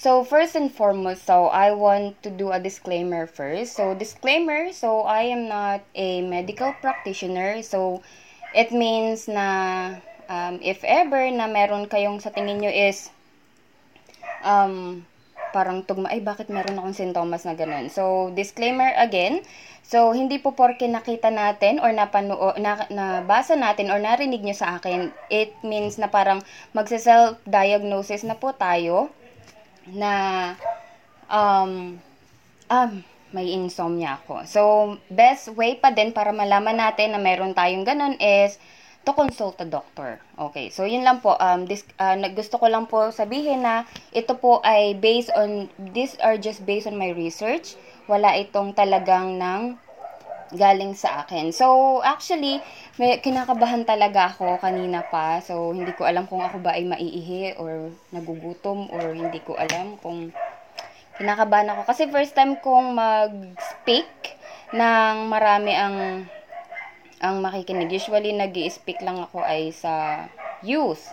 So first and foremost, so I want to do a disclaimer first. So disclaimer, so I am not a medical practitioner. So it means na um, if ever na meron kayong sa tingin nyo is um, parang tugma, ay bakit meron akong sintomas na ganun. So disclaimer again, so hindi po porke nakita natin or napano, na, nabasa natin or narinig nyo sa akin, it means na parang magsa-self-diagnosis na po tayo na um, um, may insomnia ako. So, best way pa din para malaman natin na meron tayong ganun is to consult a doctor. Okay, so yun lang po. Um, this, uh, gusto ko lang po sabihin na ito po ay based on, these are just based on my research. Wala itong talagang ng galing sa akin. So, actually, may kinakabahan talaga ako kanina pa. So, hindi ko alam kung ako ba ay maiihi or nagugutom or hindi ko alam kung kinakabahan ako. Kasi first time kong mag-speak ng marami ang ang makikinig. Usually, nag speak lang ako ay sa youth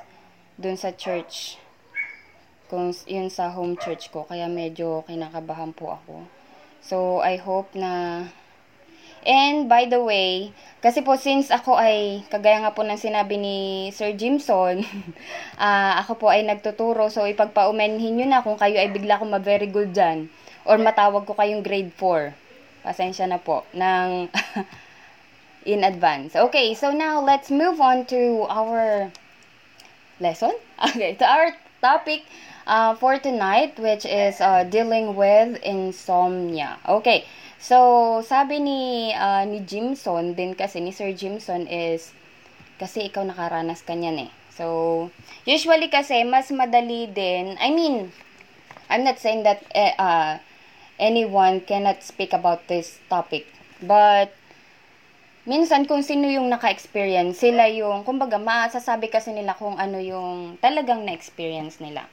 dun sa church. Kung yun sa home church ko. Kaya medyo kinakabahan po ako. So, I hope na And by the way, kasi po since ako ay, kagaya nga po ng sinabi ni Sir Jimson, uh, ako po ay nagtuturo, so ipagpaumenhin nyo na kung kayo ay bigla kong ma-very good dyan. Or matawag ko kayong grade 4. Pasensya na po, ng in advance. Okay, so now let's move on to our lesson. Okay, to our topic uh, for tonight, which is uh, dealing with insomnia. Okay, So, sabi ni, uh, ni Jimson, din kasi ni Sir Jimson is, kasi ikaw nakaranas ka niyan eh. So, usually kasi, mas madali din, I mean, I'm not saying that uh, anyone cannot speak about this topic. But, minsan kung sino yung naka-experience, sila yung, kumbaga, masasabi kasi nila kung ano yung talagang na-experience nila.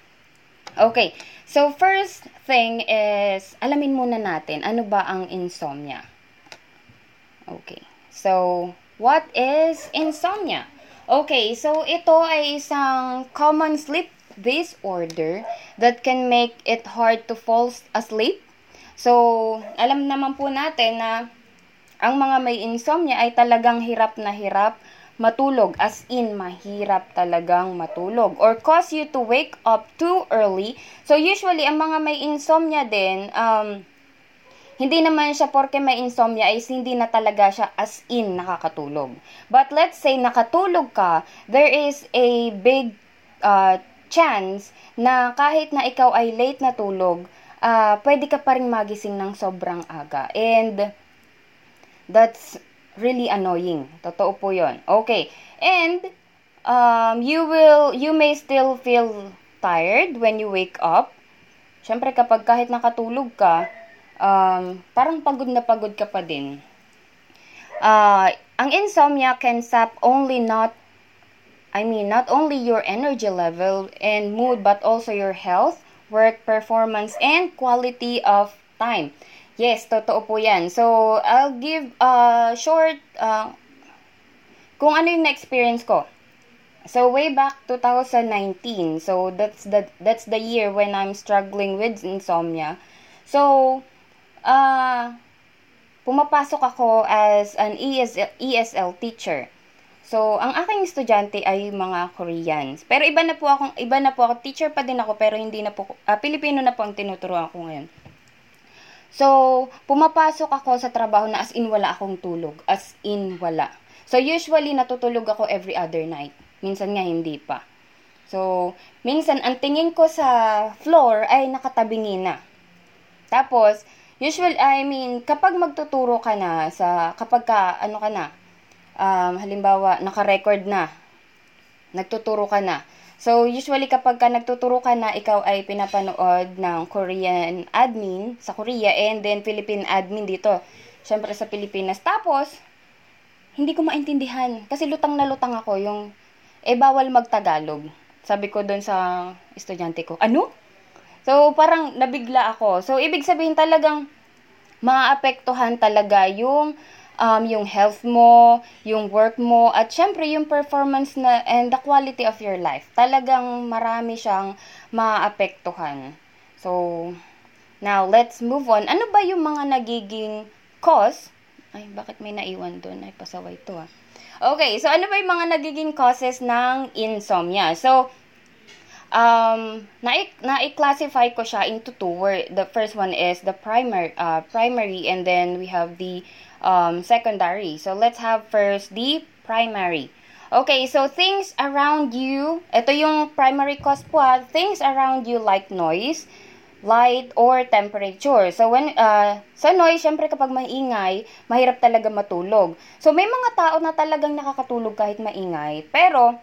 Okay, so first thing is, alamin muna natin, ano ba ang insomnia? Okay, so what is insomnia? Okay, so ito ay isang common sleep disorder that can make it hard to fall asleep. So, alam naman po natin na ang mga may insomnia ay talagang hirap na hirap matulog as in mahirap talagang matulog or cause you to wake up too early. So usually ang mga may insomnia din um hindi naman siya porke may insomnia is hindi na talaga siya as in nakakatulog. But let's say nakatulog ka, there is a big uh, chance na kahit na ikaw ay late na tulog, uh, pwede ka pa rin magising ng sobrang aga. And that's really annoying. Totoo po 'yon. Okay. And um you will you may still feel tired when you wake up. Syempre kapag kahit nakatulog ka, um parang pagod na pagod ka pa din. Uh, ang insomnia can sap only not I mean not only your energy level and mood but also your health, work performance and quality of time. Yes, totoo po yan. So, I'll give a short, uh, kung ano yung na-experience ko. So, way back 2019, so that's the, that's the year when I'm struggling with insomnia. So, uh, pumapasok ako as an ESL, ESL teacher. So, ang aking estudyante ay mga Koreans. Pero iba na po akong, iba na po ako, teacher pa din ako, pero hindi na po, uh, Pilipino na po ang tinuturuan ko ngayon. So, pumapasok ako sa trabaho na as in wala akong tulog. As in wala. So, usually natutulog ako every other night. Minsan nga hindi pa. So, minsan ang tingin ko sa floor ay nakatabingi na. Tapos, usually, I mean, kapag magtuturo ka na sa, kapag ka, ano ka na, um, halimbawa, naka-record na, nagtuturo ka na. So, usually kapag ka nagtuturo ka na, ikaw ay pinapanood ng Korean admin sa Korea and then Philippine admin dito. Siyempre sa Pilipinas. Tapos, hindi ko maintindihan. Kasi lutang na lutang ako yung, eh bawal magtagalog. Sabi ko doon sa estudyante ko, ano? So, parang nabigla ako. So, ibig sabihin talagang maapektuhan talaga yung um, yung health mo, yung work mo, at syempre yung performance na and the quality of your life. Talagang marami siyang maapektuhan. So, now let's move on. Ano ba yung mga nagiging cause? Ay, bakit may naiwan doon? Ay, pasaway to ah. Okay, so ano ba yung mga nagiging causes ng insomnia? So, um, na-classify ko siya into two. Where the first one is the primary, uh, primary, and then we have the um, secondary. So, let's have first the primary. Okay, so things around you, ito yung primary cause po ha, things around you like noise, light, or temperature. So, when, uh, sa noise, syempre kapag maingay, mahirap talaga matulog. So, may mga tao na talagang nakakatulog kahit maingay, pero,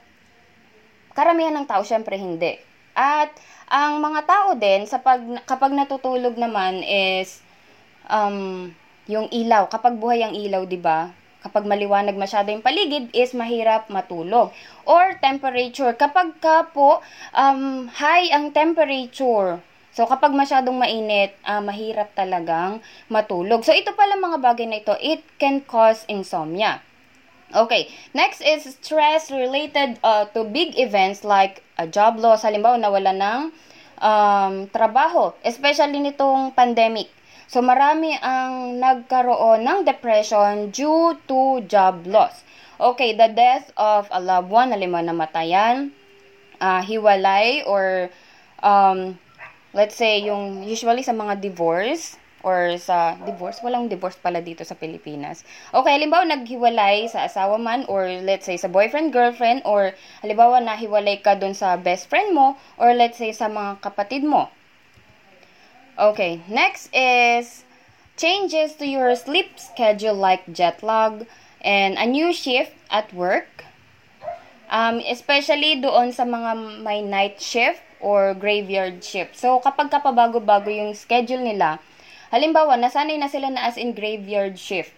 Karamihan ng tao, syempre hindi. At ang mga tao din, sa pag, kapag natutulog naman is um, yung ilaw. Kapag buhay ang ilaw, di ba? Kapag maliwanag masyado yung paligid, is mahirap matulog. Or temperature. Kapag ka po, um, high ang temperature, So, kapag masyadong mainit, uh, mahirap talagang matulog. So, ito pala mga bagay na ito, it can cause insomnia. Okay, next is stress related uh, to big events like a job loss, halimbawa nawala ng um, trabaho, especially nitong pandemic. So marami ang nagkaroon ng depression due to job loss. Okay, the death of a loved one, halimbawa namatayan, uh, hiwalay, or um, let's say yung usually sa mga divorce, or sa divorce, walang divorce pala dito sa Pilipinas. Okay, halimbawa naghiwalay sa asawa man or let's say sa boyfriend, girlfriend or halimbawa nahiwalay ka dun sa best friend mo or let's say sa mga kapatid mo. Okay, next is changes to your sleep schedule like jet lag and a new shift at work. Um, especially doon sa mga may night shift or graveyard shift. So, kapag kapabago-bago yung schedule nila, Halimbawa, nasanay na sila na as in graveyard shift.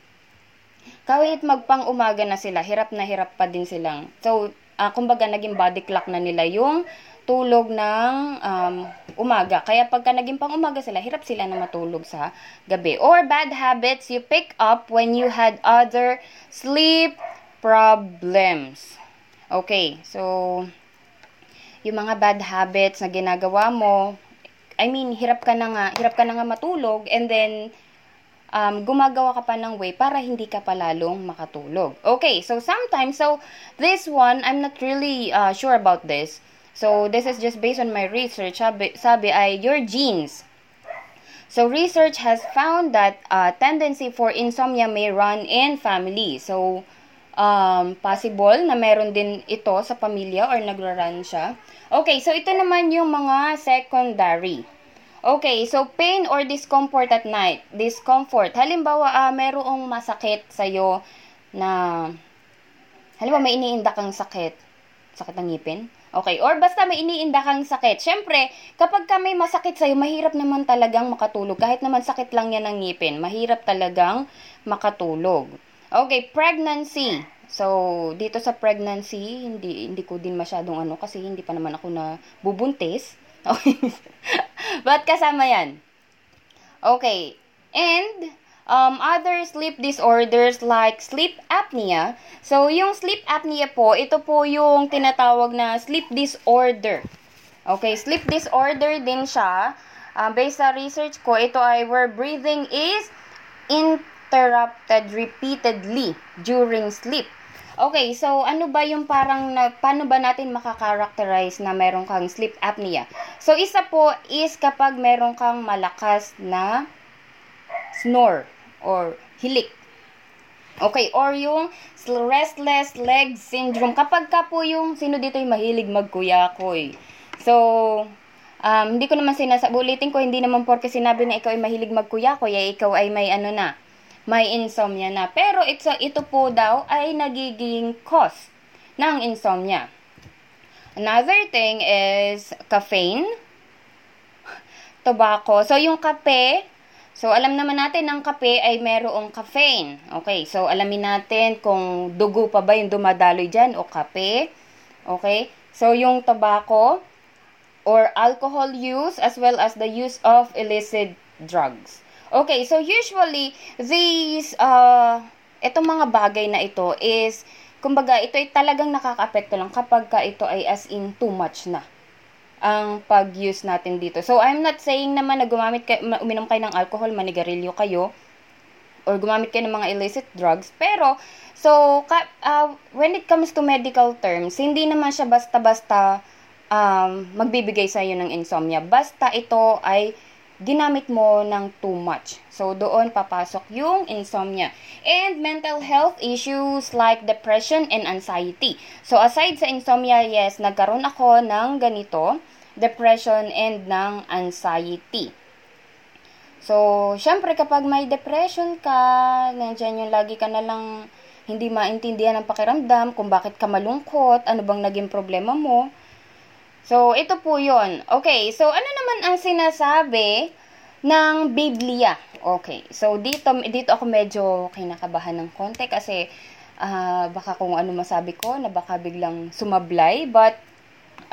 Kahit magpang umaga na sila, hirap na hirap pa din silang. So, uh, kumbaga, naging body clock na nila yung tulog ng um, umaga. Kaya pagka naging pang umaga sila, hirap sila na matulog sa gabi. Or bad habits you pick up when you had other sleep problems. Okay, so yung mga bad habits na ginagawa mo, I mean, hirap ka na nga, hirap ka na nga matulog and then um, gumagawa ka pa ng way para hindi ka palalong makatulog. Okay, so sometimes, so this one, I'm not really uh, sure about this. So this is just based on my research. Sabi, sabi ay your genes. So research has found that uh, tendency for insomnia may run in family. So um, possible na meron din ito sa pamilya or nagra-run siya. Okay, so ito naman yung mga secondary. Okay, so pain or discomfort at night. Discomfort. Halimbawa, uh, merong masakit sa'yo na, halimbawa may iniinda kang sakit. Sakit ng ngipin? Okay, or basta may iniinda kang sakit. Siyempre, kapag ka may masakit sa'yo, mahirap naman talagang makatulog. Kahit naman sakit lang yan ng ngipin, mahirap talagang makatulog. Okay, pregnancy. So, dito sa pregnancy, hindi hindi ko din masyadong ano kasi hindi pa naman ako na bubuntis. Okay. But kasama yan. Okay. And, um, other sleep disorders like sleep apnea. So, yung sleep apnea po, ito po yung tinatawag na sleep disorder. Okay, sleep disorder din siya. Uh, based sa research ko, ito ay where breathing is interrupted repeatedly during sleep. Okay, so ano ba yung parang, na, paano ba natin makakarakterize na meron kang sleep apnea? So, isa po is kapag meron kang malakas na snore or hilik. Okay, or yung restless leg syndrome. Kapag ka po yung, sino dito yung mahilig magkuyakoy? So, um, hindi ko naman sinasabi, ulitin ko, hindi naman porke sinabi na ikaw ay mahilig magkuyakoy, ay ikaw ay may ano na, may insomnia na. Pero ito, ito po daw ay nagiging cause ng insomnia. Another thing is caffeine, tobacco. So, yung kape, so alam naman natin ang kape ay merong caffeine. Okay, so alamin natin kung dugo pa ba yung dumadaloy dyan o kape. Okay, so yung tobacco or alcohol use as well as the use of illicit drugs. Okay, so usually these uh itong mga bagay na ito is kumbaga ito ay talagang nakakaapekto lang kapag ka ito ay as in too much na ang pag-use natin dito. So, I'm not saying naman na gumamit kayo, uminom kayo ng alcohol, manigarilyo kayo, or gumamit kayo ng mga illicit drugs. Pero, so, ka, uh, when it comes to medical terms, hindi naman siya basta-basta um, magbibigay sa iyo ng insomnia. Basta ito ay ginamit mo ng too much. So, doon papasok yung insomnia. And mental health issues like depression and anxiety. So, aside sa insomnia, yes, nagkaroon ako ng ganito depression, and ng anxiety. So, syempre kapag may depression ka, nandiyan yung lagi ka na lang hindi maintindihan ang pakiramdam, kung bakit ka malungkot, ano bang naging problema mo. So, ito po yon Okay, so ano naman ang sinasabi ng Biblia? Okay, so dito, dito ako medyo kinakabahan ng konti kasi uh, baka kung ano masabi ko na baka biglang sumablay. But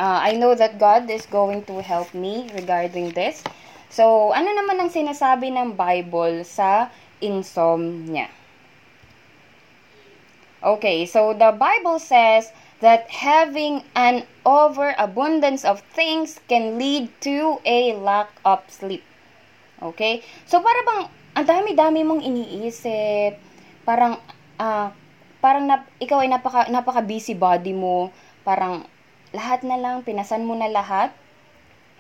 uh, I know that God is going to help me regarding this. So, ano naman ang sinasabi ng Bible sa insomnia? Okay, so the Bible says that having an overabundance of things can lead to a lack of sleep. Okay? So, para bang ang dami-dami mong iniisip, parang uh, parang nap, ikaw ay napaka napaka busy body mo, parang lahat na lang, pinasan mo na lahat.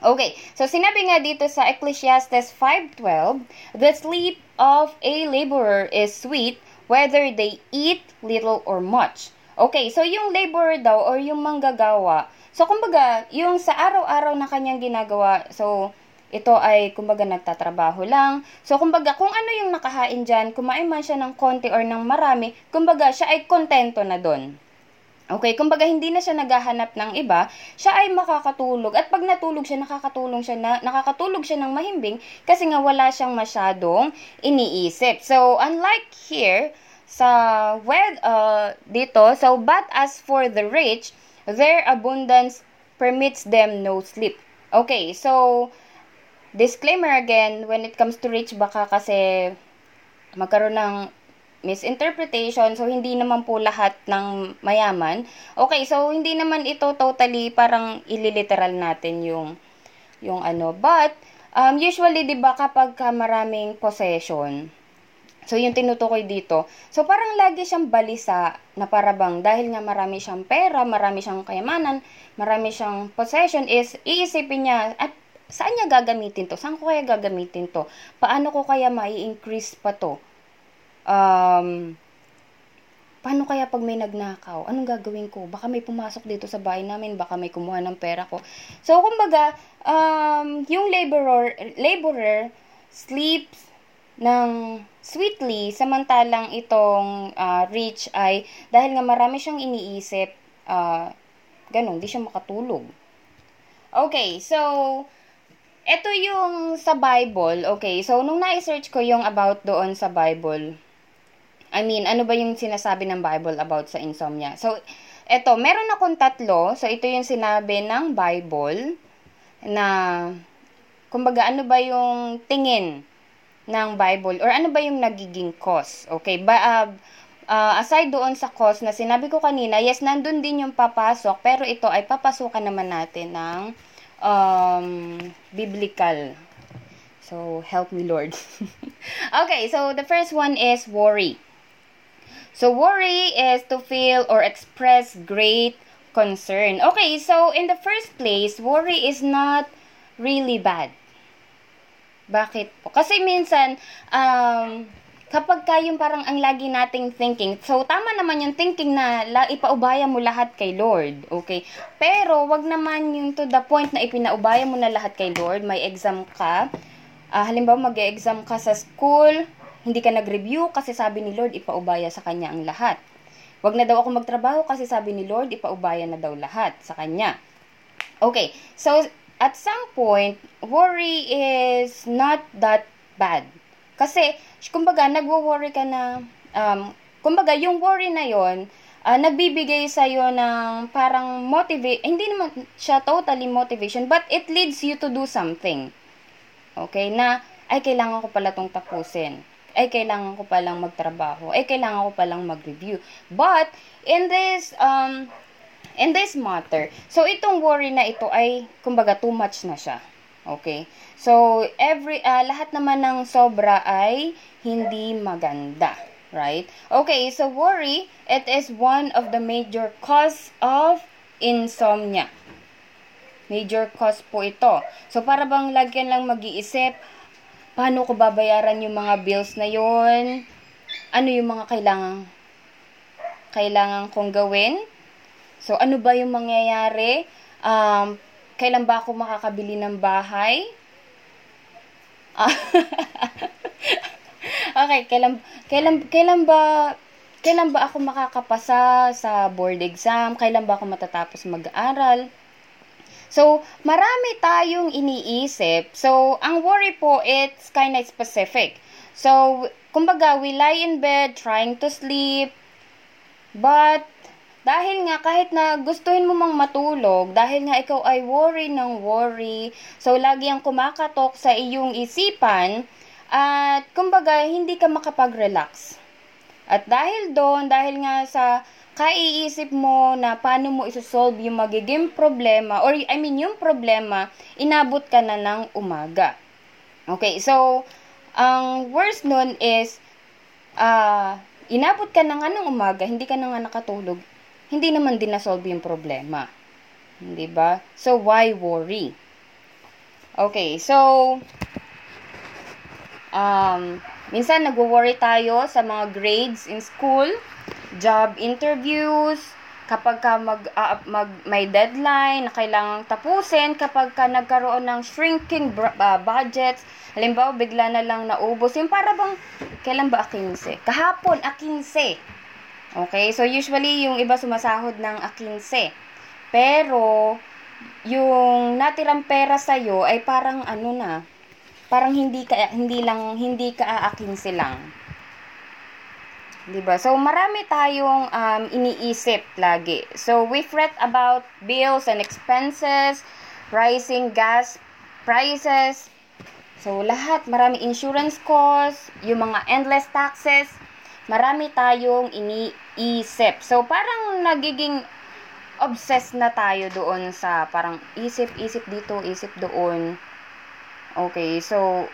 Okay, so sinabi nga dito sa Ecclesiastes 5.12, The sleep of a laborer is sweet, whether they eat little or much. Okay, so yung laborer daw or yung manggagawa, so kumbaga, yung sa araw-araw na kanyang ginagawa, so ito ay kumbaga nagtatrabaho lang. So kumbaga kung ano yung nakahain dyan, kumain man siya ng konti or ng marami, kumbaga siya ay kontento na doon. Okay, kumbaga hindi na siya naghahanap ng iba, siya ay makakatulog. At pag natulog siya, nakakatulong siya na, nakakatulog siya ng mahimbing kasi nga wala siyang masyadong iniisip. So, unlike here, sa wed uh, dito, so but as for the rich, their abundance permits them no sleep. Okay, so disclaimer again, when it comes to rich, baka kasi magkaroon ng misinterpretation. So, hindi naman po lahat ng mayaman. Okay, so hindi naman ito totally parang ililiteral natin yung yung ano. But, um, usually, di ba, kapag ka maraming possession, so yung tinutukoy dito, so parang lagi siyang balisa na parabang dahil nga marami siyang pera, marami siyang kayamanan, marami siyang possession is iisipin niya at saan niya gagamitin to? Saan ko kaya gagamitin to? Paano ko kaya mai-increase pa to? Um, paano kaya pag may nagnakaw? Anong gagawin ko? Baka may pumasok dito sa bahay namin, baka may kumuha ng pera ko. So, kumbaga, um, yung laborer, laborer sleeps ng sweetly, samantalang itong uh, rich ay, dahil nga marami siyang iniisip, uh, ganun, di siya makatulog. Okay, so, ito yung sa Bible. Okay, so, nung na-search ko yung about doon sa Bible, I mean, ano ba yung sinasabi ng Bible about sa insomnia? So, eto, meron akong tatlo. So, ito yung sinabi ng Bible na, kumbaga, ano ba yung tingin ng Bible or ano ba yung nagiging cause? Okay, ba, uh, uh, aside doon sa cause na sinabi ko kanina, yes, nandun din yung papasok, pero ito ay papasukan naman natin ng um, biblical. So, help me, Lord. okay, so the first one is worry. So, worry is to feel or express great concern. Okay, so in the first place, worry is not really bad. Bakit po? Kasi minsan, um, kapag kayong parang ang lagi nating thinking, so tama naman yung thinking na la, ipaubaya mo lahat kay Lord, okay? Pero wag naman yung to the point na ipinaubaya mo na lahat kay Lord, may exam ka, uh, halimbawa mag-exam ka sa school, hindi ka nag-review kasi sabi ni Lord, ipaubaya sa Kanya ang lahat. wag na daw ako magtrabaho kasi sabi ni Lord, ipaubayan na daw lahat sa kanya. Okay, so at some point, worry is not that bad. Kasi, kumbaga, nagwo-worry ka na, um, kumbaga, yung worry na yon uh, nagbibigay sa'yo ng parang motivate, hindi naman siya totally motivation, but it leads you to do something. Okay, na, ay, kailangan ko pala tong tapusin. Ay, kailangan ko palang magtrabaho. Ay, kailangan ko palang mag-review. But, in this, um, in this matter, so itong worry na ito ay, kumbaga, too much na siya. Okay? So, every, uh, lahat naman ng sobra ay hindi maganda. Right? Okay, so worry, it is one of the major cause of insomnia. Major cause po ito. So, para bang lagyan lang mag-iisip, paano ko babayaran yung mga bills na yon? Ano yung mga kailangan kailangan kong gawin? So, ano ba yung mangyayari? Um, kailan ba ako makakabili ng bahay? okay, kailan, kailan, kailan ba, kailan ba ako makakapasa sa board exam? Kailan ba ako matatapos mag-aaral? So, marami tayong iniisip. So, ang worry po, it's kind of specific. So, kumbaga, we lie in bed trying to sleep, but dahil nga kahit na gustuhin mo mang matulog, dahil nga ikaw ay worry ng worry, so lagi ang kumakatok sa iyong isipan, at kumbaga hindi ka makapag-relax. At dahil doon, dahil nga sa kaiisip mo na paano mo isosolve yung magiging problema, or I mean yung problema, inabot ka na ng umaga. Okay, so, ang worst nun is, uh, inabot ka na nga ng umaga, hindi ka na nga nakatulog, hindi naman din na-solve yung problema. Hindi ba? So, why worry? Okay, so, um, minsan nagwo-worry tayo sa mga grades in school, job interviews, kapag ka mag, uh, mag, may deadline na kailangang tapusin, kapag ka nagkaroon ng shrinking uh, budgets, halimbawa bigla na lang naubos, yung para bang, kailan ba 15? Kahapon, 15. Okay? So, usually, yung iba sumasahod ng A15. Pero, yung natirang pera sa'yo ay parang ano na, parang hindi ka, hindi lang, hindi ka aakin silang. 'Di ba? So marami tayong um, iniisip lagi. So we fret about bills and expenses, rising gas prices. So lahat, marami insurance costs, yung mga endless taxes marami tayong iniisip. So, parang nagiging obsessed na tayo doon sa parang isip-isip dito, isip doon. Okay, so,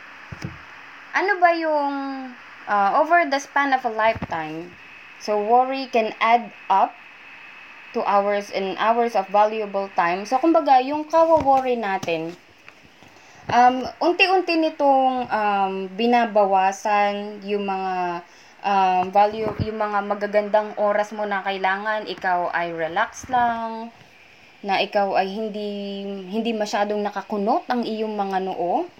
ano ba yung uh, over the span of a lifetime, so worry can add up to hours and hours of valuable time. So, kumbaga, yung kawa-worry natin, um, unti-unti nitong um, binabawasan yung mga um, value, yung mga magagandang oras mo na kailangan ikaw ay relax lang, na ikaw ay hindi hindi masyadong nakakunot ang iyong mga noo.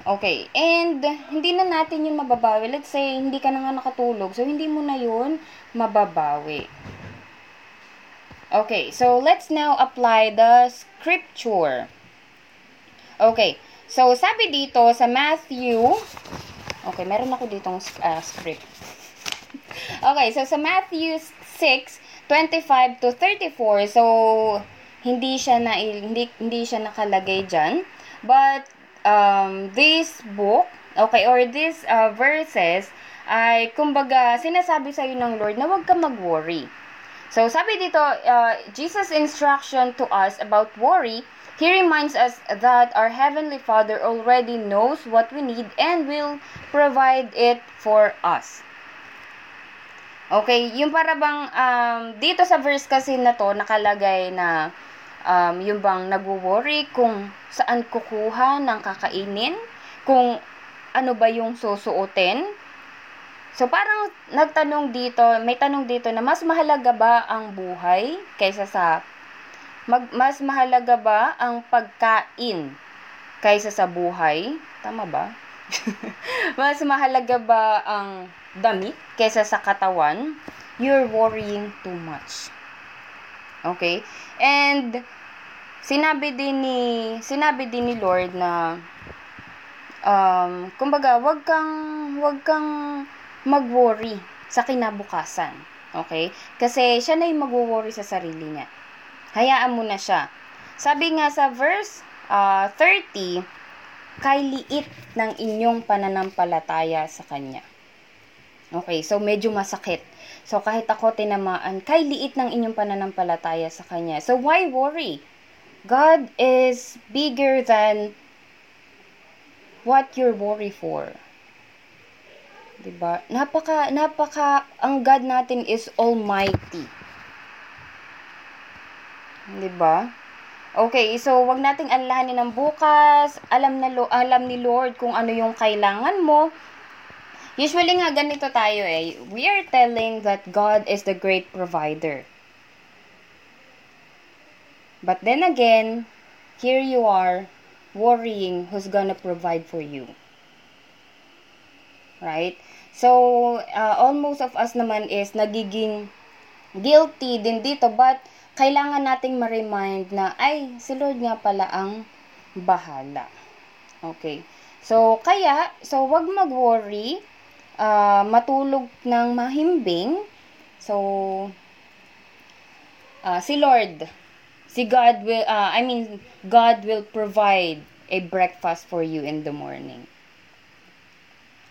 Okay, and hindi na natin yun mababawi. Let's say, hindi ka na nga nakatulog, so hindi mo na yun mababawi. Okay, so let's now apply the scripture. Okay, so sabi dito sa Matthew Okay, meron ako ditong uh, script. okay, so sa Matthew 6, 25 to 34, so hindi siya na hindi hindi siya nakalagay diyan. But um this book, okay, or these uh, verses ay kumbaga sinasabi sa iyo ng Lord na huwag ka mag-worry. So sabi dito, uh, Jesus instruction to us about worry He reminds us that our Heavenly Father already knows what we need and will provide it for us. Okay, yung para bang um, dito sa verse kasi na to nakalagay na um, yung bang nagwo-worry kung saan kukuha ng kakainin, kung ano ba yung susuotin. So parang nagtanong dito, may tanong dito na mas mahalaga ba ang buhay kaysa sa Mag, mas mahalaga ba ang pagkain kaysa sa buhay? Tama ba? mas mahalaga ba ang damit kaysa sa katawan? you're worrying too much. Okay? And sinabi din ni sinabi din ni Lord na um kumbaga, wag kang wag kang mag-worry sa kinabukasan. Okay? Kasi siya na yung mag-worry sa sarili niya. Hayaan mo na siya. Sabi nga sa verse uh, 30, kay liit ng inyong pananampalataya sa Kanya. Okay, so medyo masakit. So kahit ako tinamaan, kay liit ng inyong pananampalataya sa Kanya. So why worry? God is bigger than what you're worry for. 'Di ba? Napaka napaka ang God natin is almighty. 'Di ba? Okay, so wag nating alalahanin ng bukas. Alam na alam ni Lord kung ano yung kailangan mo. Usually nga ganito tayo eh. We are telling that God is the great provider. But then again, here you are worrying who's gonna provide for you. Right? So, uh, almost of us naman is nagiging guilty din dito but kailangan nating ma-remind na, ay, si Lord nga pala ang bahala. Okay. So, kaya, so, wag mag-worry, uh, matulog ng mahimbing. So, uh, si Lord, si God will, uh, I mean, God will provide a breakfast for you in the morning.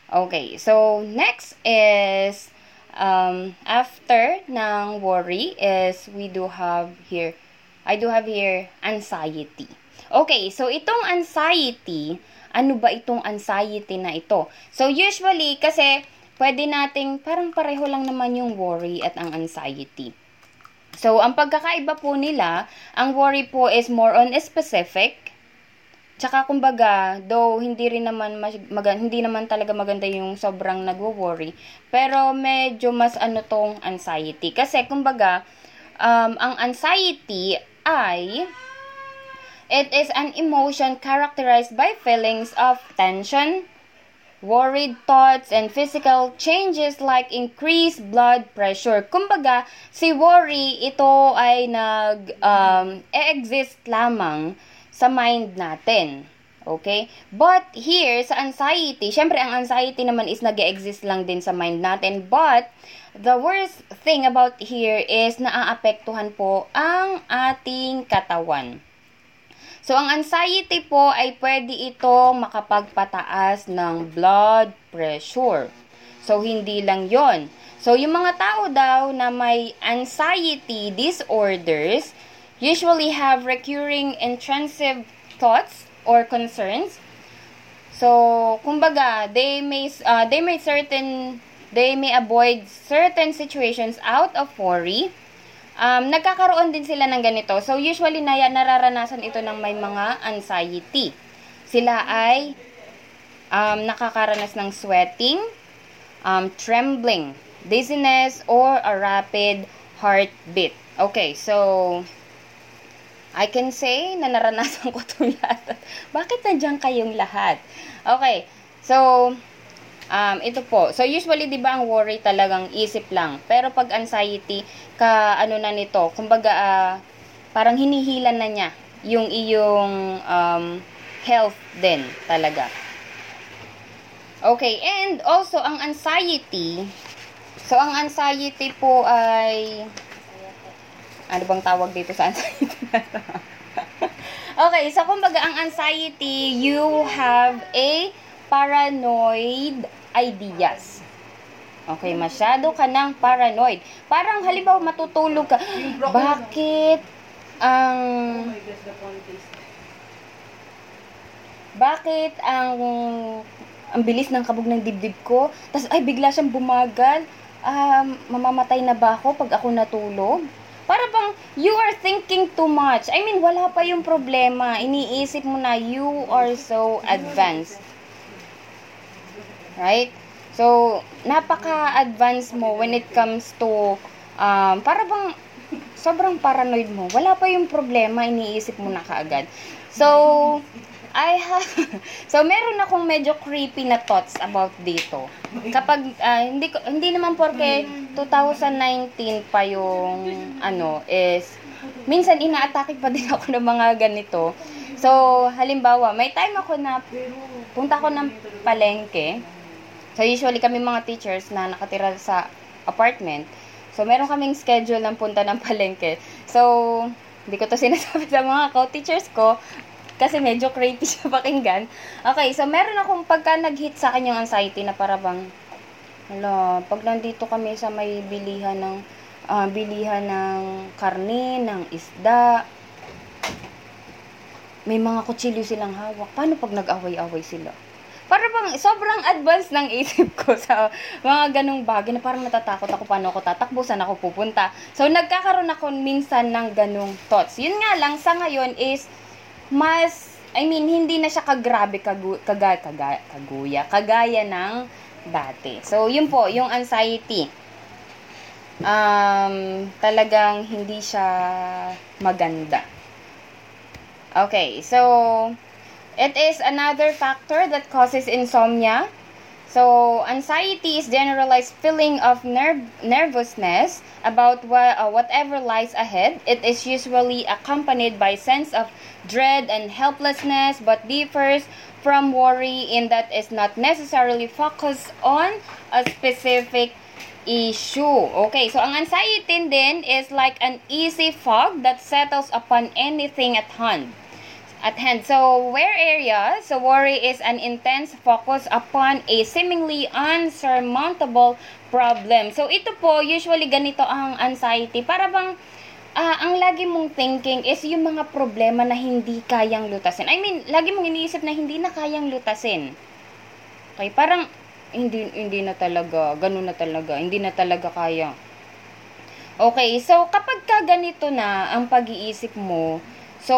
Okay, so next is um, after ng worry is we do have here, I do have here anxiety. Okay, so itong anxiety, ano ba itong anxiety na ito? So usually, kasi pwede nating parang pareho lang naman yung worry at ang anxiety. So, ang pagkakaiba po nila, ang worry po is more on specific Tsaka kumbaga, though hindi rin naman mag, hindi naman talaga maganda yung sobrang nagwo-worry, pero medyo mas ano tong anxiety. Kasi kumbaga, um, ang anxiety ay it is an emotion characterized by feelings of tension, worried thoughts, and physical changes like increased blood pressure. Kumbaga, si worry, ito ay nag-exist um, lamang sa mind natin. Okay? But here, sa anxiety, syempre ang anxiety naman is nag exist lang din sa mind natin. But, the worst thing about here is naaapektuhan po ang ating katawan. So, ang anxiety po ay pwede itong makapagpataas ng blood pressure. So, hindi lang yon. So, yung mga tao daw na may anxiety disorders, usually have recurring intrusive thoughts or concerns. So, kumbaga, they may uh, they may certain they may avoid certain situations out of worry. Um, nagkakaroon din sila ng ganito. So, usually, na, nararanasan ito ng may mga anxiety. Sila ay um, nakakaranas ng sweating, um, trembling, dizziness, or a rapid heartbeat. Okay, so, I can say na naranasan ko itong lahat. Bakit nandiyan kayong lahat? Okay, so, um, ito po. So, usually, di ba, ang worry talagang isip lang. Pero pag anxiety, ka, ano na nito, kumbaga, uh, parang hinihilan na niya yung iyong um, health din talaga. Okay, and also, ang anxiety, so, ang anxiety po ay, ano bang tawag dito sa anxiety okay, so kumbaga ang anxiety, you have a paranoid ideas. Okay, masyado ka ng paranoid. Parang halimbawa matutulog ka, bakit ang bakit ang ang bilis ng kabog ng dibdib ko? Tapos ay bigla siyang bumagal. Um, mamamatay na ba ako pag ako natulog? Para bang you are thinking too much. I mean, wala pa yung problema. Iniisip mo na you are so advanced. Right? So, napaka-advanced mo when it comes to um, para bang sobrang paranoid mo. Wala pa yung problema, iniisip mo na kaagad. So, I have, so meron akong medyo creepy na thoughts about dito. Kapag, uh, hindi, hindi naman porke 2019 pa yung, ano, is, minsan inaatake pa din ako ng mga ganito. So, halimbawa, may time ako na, punta ako ng palengke. So, usually kami mga teachers na nakatira sa apartment. So, meron kaming schedule ng punta ng palengke. So, hindi ko to sinasabi sa mga co-teachers ko, kasi medyo creepy siya pakinggan. Okay, so meron akong pagka nag-hit sa akin yung anxiety na para bang, hala, pag nandito kami sa may bilihan ng, uh, bilihan ng karne, ng isda, may mga kutsilyo silang hawak. Paano pag nag-away-away sila? Para bang sobrang advanced ng isip ko sa mga ganong bagay na parang natatakot ako paano ako tatakbo, saan ako pupunta. So, nagkakaroon ako minsan ng ganong thoughts. Yun nga lang, sa ngayon is, mas, I mean, hindi na siya kagrabe, kagu, kaga, kaga, kaguya, kagaya ng dati. So, yun po, yung anxiety. Um, talagang hindi siya maganda. Okay, so, it is another factor that causes insomnia. So, anxiety is generalized feeling of nerve nervousness about wha- uh, whatever lies ahead. It is usually accompanied by sense of dread and helplessness, but differs from worry in that it's not necessarily focused on a specific issue. Okay, so ang anxiety then is like an easy fog that settles upon anything at hand at hand. So, where area? So, worry is an intense focus upon a seemingly unsurmountable problem. So, ito po, usually ganito ang anxiety. Para bang, uh, ang lagi mong thinking is yung mga problema na hindi kayang lutasin. I mean, lagi mong iniisip na hindi na kayang lutasin. Okay, parang, hindi, hindi na talaga, ganun na talaga, hindi na talaga kaya. Okay, so kapag ka ganito na ang pag-iisip mo, So,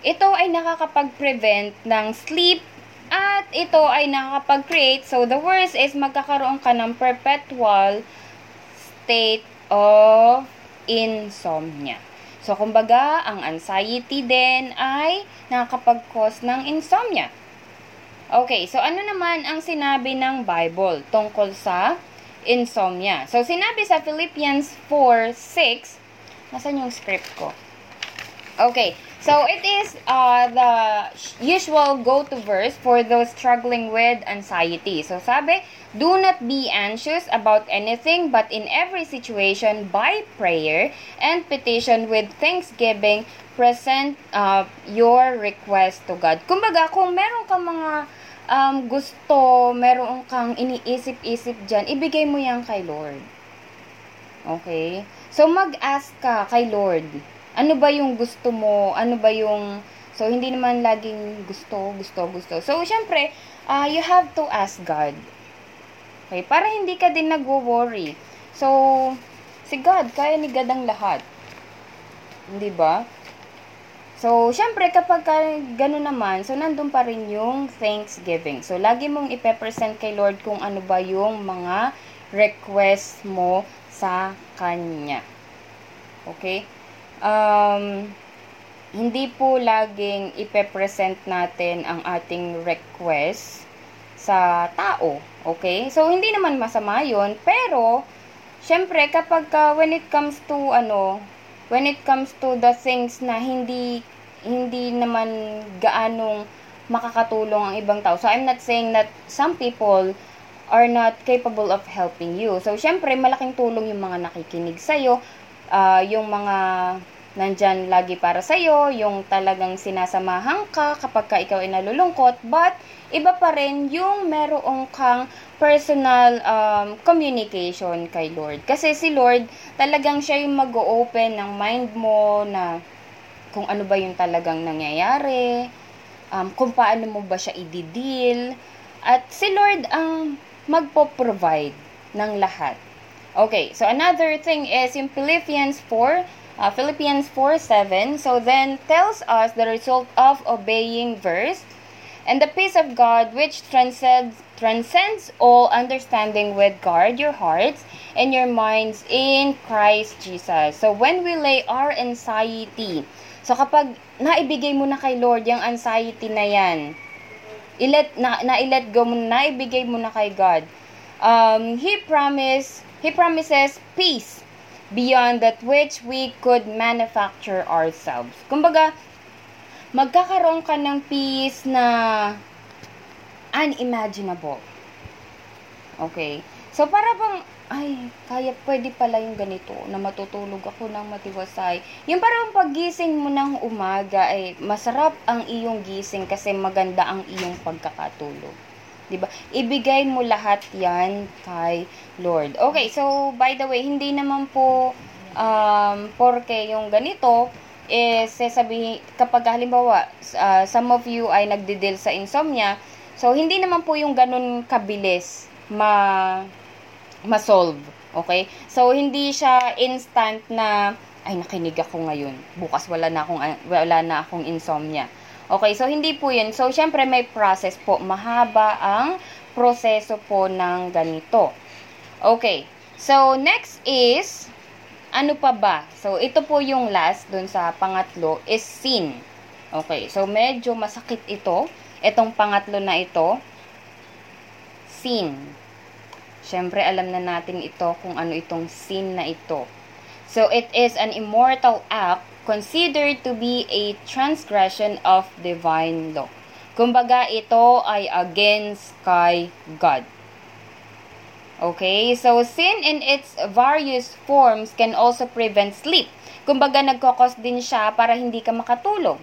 ito ay nakakapag-prevent ng sleep at ito ay nakakapag-create. So, the worst is magkakaroon ka ng perpetual state of insomnia. So, kumbaga, ang anxiety din ay nakakapag-cause ng insomnia. Okay, so ano naman ang sinabi ng Bible tungkol sa insomnia? So, sinabi sa Philippians 4.6, nasan yung script ko? Okay, So it is uh, the usual go-to verse for those struggling with anxiety. So sabi, do not be anxious about anything but in every situation by prayer and petition with thanksgiving present uh, your request to God. Kumbaga, kung meron kang mga um, gusto, meron kang iniisip-isip dyan, ibigay mo yan kay Lord. Okay? So mag-ask ka kay Lord ano ba yung gusto mo, ano ba yung, so hindi naman laging gusto, gusto, gusto. So, syempre, uh, you have to ask God. Okay, para hindi ka din nagwo-worry. So, si God, kaya ni God ang lahat. Hindi ba? So, syempre, kapag ka, gano'n naman, so, nandun pa rin yung thanksgiving. So, lagi mong ipepresent kay Lord kung ano ba yung mga request mo sa Kanya. Okay? Um, hindi po laging ipe-present natin ang ating request sa tao. Okay? So, hindi naman masama yon Pero, syempre, kapag uh, when it comes to, ano, when it comes to the things na hindi, hindi naman gaanong makakatulong ang ibang tao. So, I'm not saying that some people are not capable of helping you. So, syempre, malaking tulong yung mga nakikinig sa'yo, uh, yung mga nandyan lagi para sa'yo, yung talagang sinasamahan ka kapag ka ikaw ay nalulungkot, but iba pa rin yung meron kang personal um, communication kay Lord. Kasi si Lord, talagang siya yung mag-open ng mind mo na kung ano ba yung talagang nangyayari, um, kung paano mo ba siya i-deal, at si Lord ang magpo-provide ng lahat. Okay, so another thing is in Philippians 4, uh, Philippians 4 7. So then tells us the result of obeying verse. And the peace of God, which transcends, transcends all understanding, with guard your hearts and your minds in Christ Jesus. So when we lay our anxiety, So kapag naibigay mo na kay Lord yung anxiety na yan, ilet na, na ilet go mo na naibigay mo na kay God. Um, he promise he promises peace beyond that which we could manufacture ourselves. Kumbaga, magkakaroon ka ng peace na unimaginable. Okay? So, para bang, ay, kaya pwede pala yung ganito, na matutulog ako ng matiwasay. Yung parang paggising mo ng umaga, ay masarap ang iyong gising kasi maganda ang iyong pagkakatulog. 'Di ba? Ibigay mo lahat 'yan kay Lord. Okay, so by the way, hindi naman po um porke yung ganito is sasabihin kapag halimbawa uh, some of you ay nagde-deal sa insomnia, so hindi naman po yung ganun kabilis ma ma-solve. Okay? So hindi siya instant na ay nakinig ako ngayon. Bukas wala na akong wala na akong insomnia. Okay, so hindi po yun. So, syempre may process po. Mahaba ang proseso po ng ganito. Okay, so next is, ano pa ba? So, ito po yung last dun sa pangatlo is sin. Okay, so medyo masakit ito. Itong pangatlo na ito, sin. Syempre, alam na natin ito kung ano itong sin na ito. So, it is an immortal act considered to be a transgression of divine law. Kumbaga, ito ay against kay God. Okay, so sin in its various forms can also prevent sleep. Kumbaga, nagkokos din siya para hindi ka makatulog.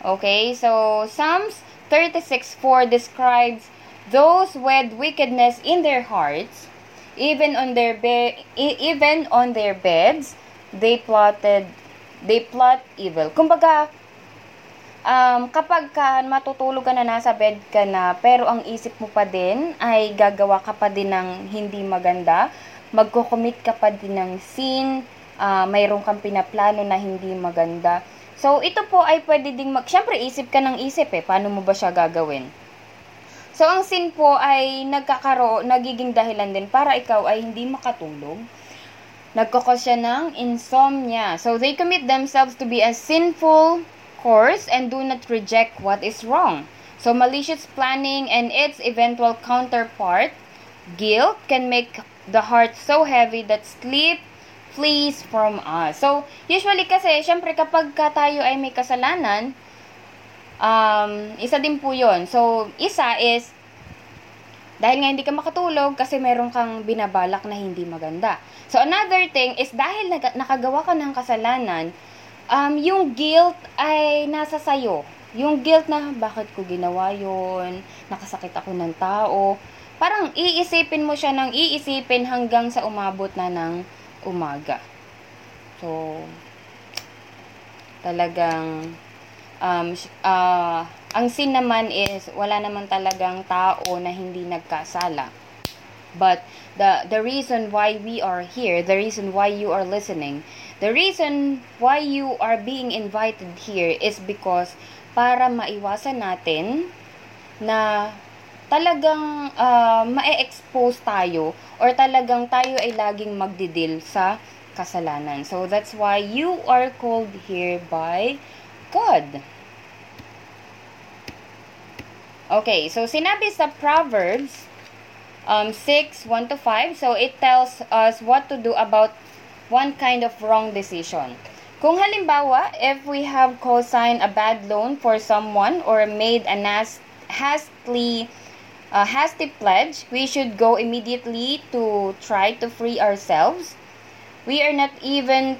Okay, so Psalms 36.4 describes those with wickedness in their hearts, even on their be- even on their beds, they plotted they plot evil. Kumbaga, um, kapag ka matutulog ka na nasa bed ka na, pero ang isip mo pa din ay gagawa ka pa din ng hindi maganda, magko-commit ka pa din ng sin, uh, mayroon kang pinaplano na hindi maganda. So, ito po ay pwede ding mag... Siyempre, isip ka ng isip eh. Paano mo ba siya gagawin? So, ang sin po ay nagkakaro, nagiging dahilan din para ikaw ay hindi makatulog nagkakos siya ng insomnia. So, they commit themselves to be a sinful course and do not reject what is wrong. So, malicious planning and its eventual counterpart, guilt, can make the heart so heavy that sleep flees from us. So, usually kasi, syempre kapag ka tayo ay may kasalanan, um, isa din po yon So, isa is, dahil nga hindi ka makatulog kasi meron kang binabalak na hindi maganda. So, another thing is dahil nakagawa ka ng kasalanan, um, yung guilt ay nasa sayo. Yung guilt na, bakit ko ginawa yon nakasakit ako ng tao. Parang iisipin mo siya ng iisipin hanggang sa umabot na ng umaga. So, talagang, um, uh, ang sin naman is, wala naman talagang tao na hindi nagkasala. But, the the reason why we are here, the reason why you are listening, the reason why you are being invited here is because para maiwasan natin na talagang uh, ma-expose tayo or talagang tayo ay laging magdidil sa kasalanan. So that's why you are called here by God. Okay, so sinabi sa Proverbs um, 6, 1 to 5. So, it tells us what to do about one kind of wrong decision. Kung halimbawa, if we have co-signed a bad loan for someone or made a nas- hastily uh, hasty pledge, we should go immediately to try to free ourselves. We are not even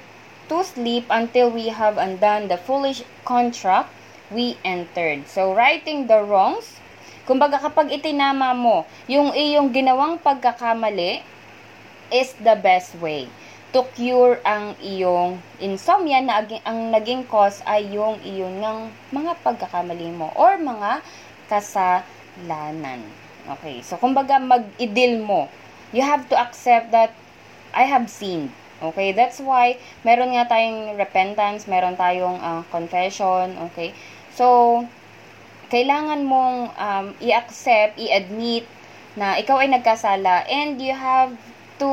to sleep until we have undone the foolish contract we entered. So, righting the wrongs Kumbaga kapag itinama mo yung iyong ginawang pagkakamali is the best way to cure ang iyong insomnia na ang naging cause ay yung iyong ng mga pagkakamali mo or mga kasalanan. Okay, so kumbaga mag-idil mo. You have to accept that I have sinned. Okay, that's why meron nga tayong repentance, meron tayong uh, confession, okay? So, kailangan mong um, i-accept, i-admit na ikaw ay nagkasala and you have to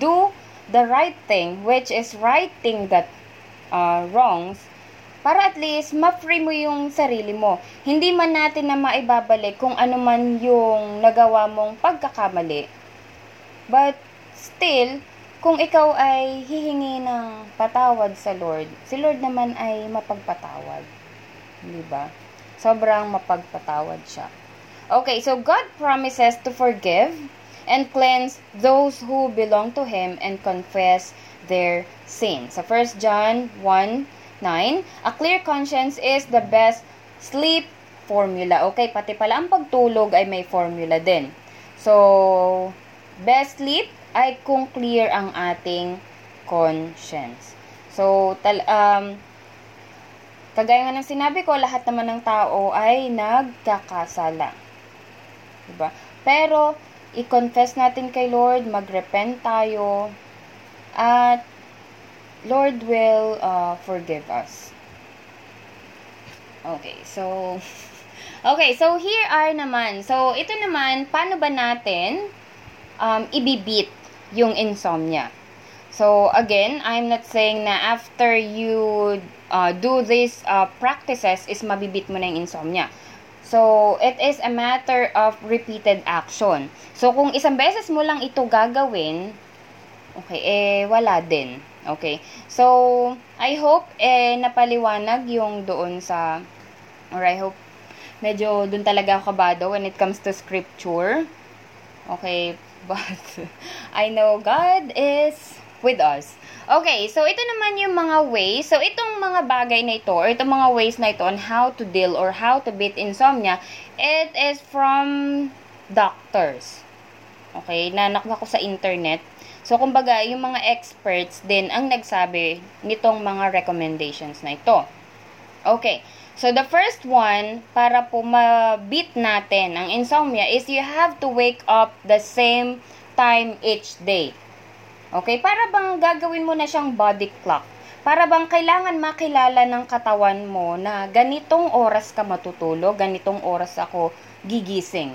do the right thing which is righting that uh, wrongs para at least ma-free mo yung sarili mo. Hindi man natin na maibabalik kung ano man yung nagawa mong pagkakamali. But still, kung ikaw ay hihingi ng patawad sa Lord, si Lord naman ay mapagpatawad. Di ba? Sobrang mapagpatawad siya. Okay, so God promises to forgive and cleanse those who belong to Him and confess their sins. So 1 John 1, 9, a clear conscience is the best sleep formula. Okay, pati pala ang pagtulog ay may formula din. So, best sleep ay kung clear ang ating conscience. So, tal um, kagaya nga ng sinabi ko, lahat naman ng tao ay nagkakasala. Diba? Pero, i-confess natin kay Lord, mag-repent tayo, at Lord will uh, forgive us. Okay, so Okay, so here are naman. So ito naman, paano ba natin um, ibibit yung insomnia? So again, I'm not saying na after you uh, do these uh, practices is mabibit mo na yung insomnia. So, it is a matter of repeated action. So, kung isang beses mo lang ito gagawin, okay, eh, wala din. Okay. So, I hope eh napaliwanag yung doon sa or I hope medyo doon talaga ako kabado when it comes to scripture. Okay, but I know God is with us. Okay, so ito naman yung mga ways. So itong mga bagay na ito or itong mga ways na ito on how to deal or how to beat insomnia, it is from doctors. Okay, nanak ko sa internet. So, kumbaga, yung mga experts din ang nagsabi nitong mga recommendations na ito. Okay. So, the first one, para po ma-beat natin ang insomnia is you have to wake up the same time each day. Okay? Para bang gagawin mo na siyang body clock. Para bang kailangan makilala ng katawan mo na ganitong oras ka matutulog, ganitong oras ako gigising.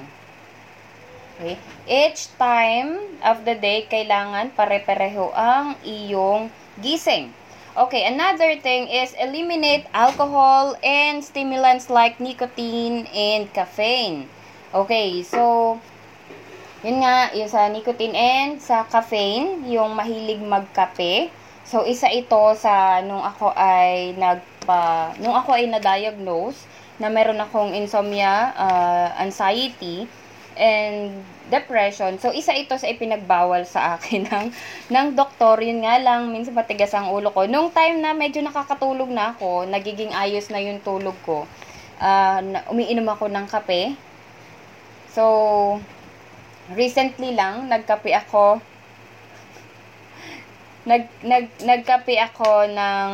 Okay? Each time of the day, kailangan pare-pareho ang iyong gising. Okay, another thing is eliminate alcohol and stimulants like nicotine and caffeine. Okay, so yun nga, yung sa nicotine and sa caffeine, yung mahilig magkape. So, isa ito sa nung ako ay nagpa, nung ako ay na-diagnose na meron akong insomnia, uh, anxiety, and depression. So, isa ito sa ipinagbawal sa akin ng, ng doktor. Yun nga lang, minsan matigas ang ulo ko. Nung time na medyo nakakatulog na ako, nagiging ayos na yung tulog ko, uh, umiinom ako ng kape. So, recently lang, nagkape ako. Nag, nag, nagkape ako ng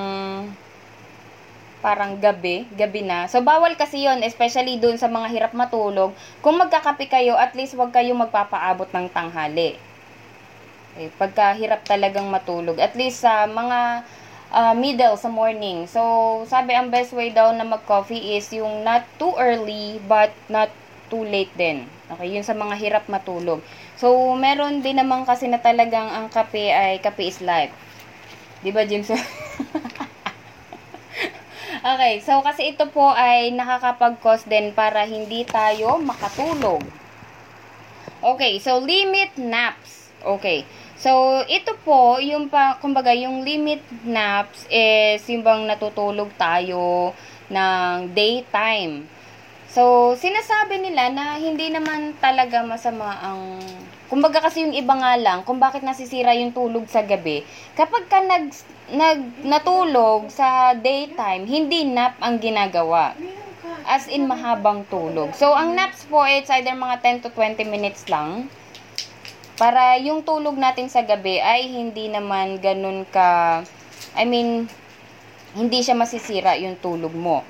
parang gabi, gabi na. So, bawal kasi yon especially dun sa mga hirap matulog. Kung magkakape kayo, at least wag kayo magpapaabot ng tanghali. Okay, pagka hirap talagang matulog. At least sa mga uh, middle sa morning. So, sabi ang best way daw na mag-coffee is yung not too early but not too late din. Okay, yun sa mga hirap matulog. So, meron din naman kasi na talagang ang kape ay kape is life. 'Di ba, James? Okay, so kasi ito po ay nakakapag-cause din para hindi tayo makatulog. Okay, so limit naps. Okay. So, ito po, yung pa, kumbaga, yung limit naps is yung bang natutulog tayo ng daytime. So, sinasabi nila na hindi naman talaga masama ang... Kumbaga kasi yung iba nga lang, kung bakit nasisira yung tulog sa gabi, kapag ka nag, nag, natulog sa daytime, hindi nap ang ginagawa. As in, mahabang tulog. So, ang naps po, it's either mga 10 to 20 minutes lang. Para yung tulog natin sa gabi ay hindi naman ganun ka... I mean, hindi siya masisira yung tulog mo.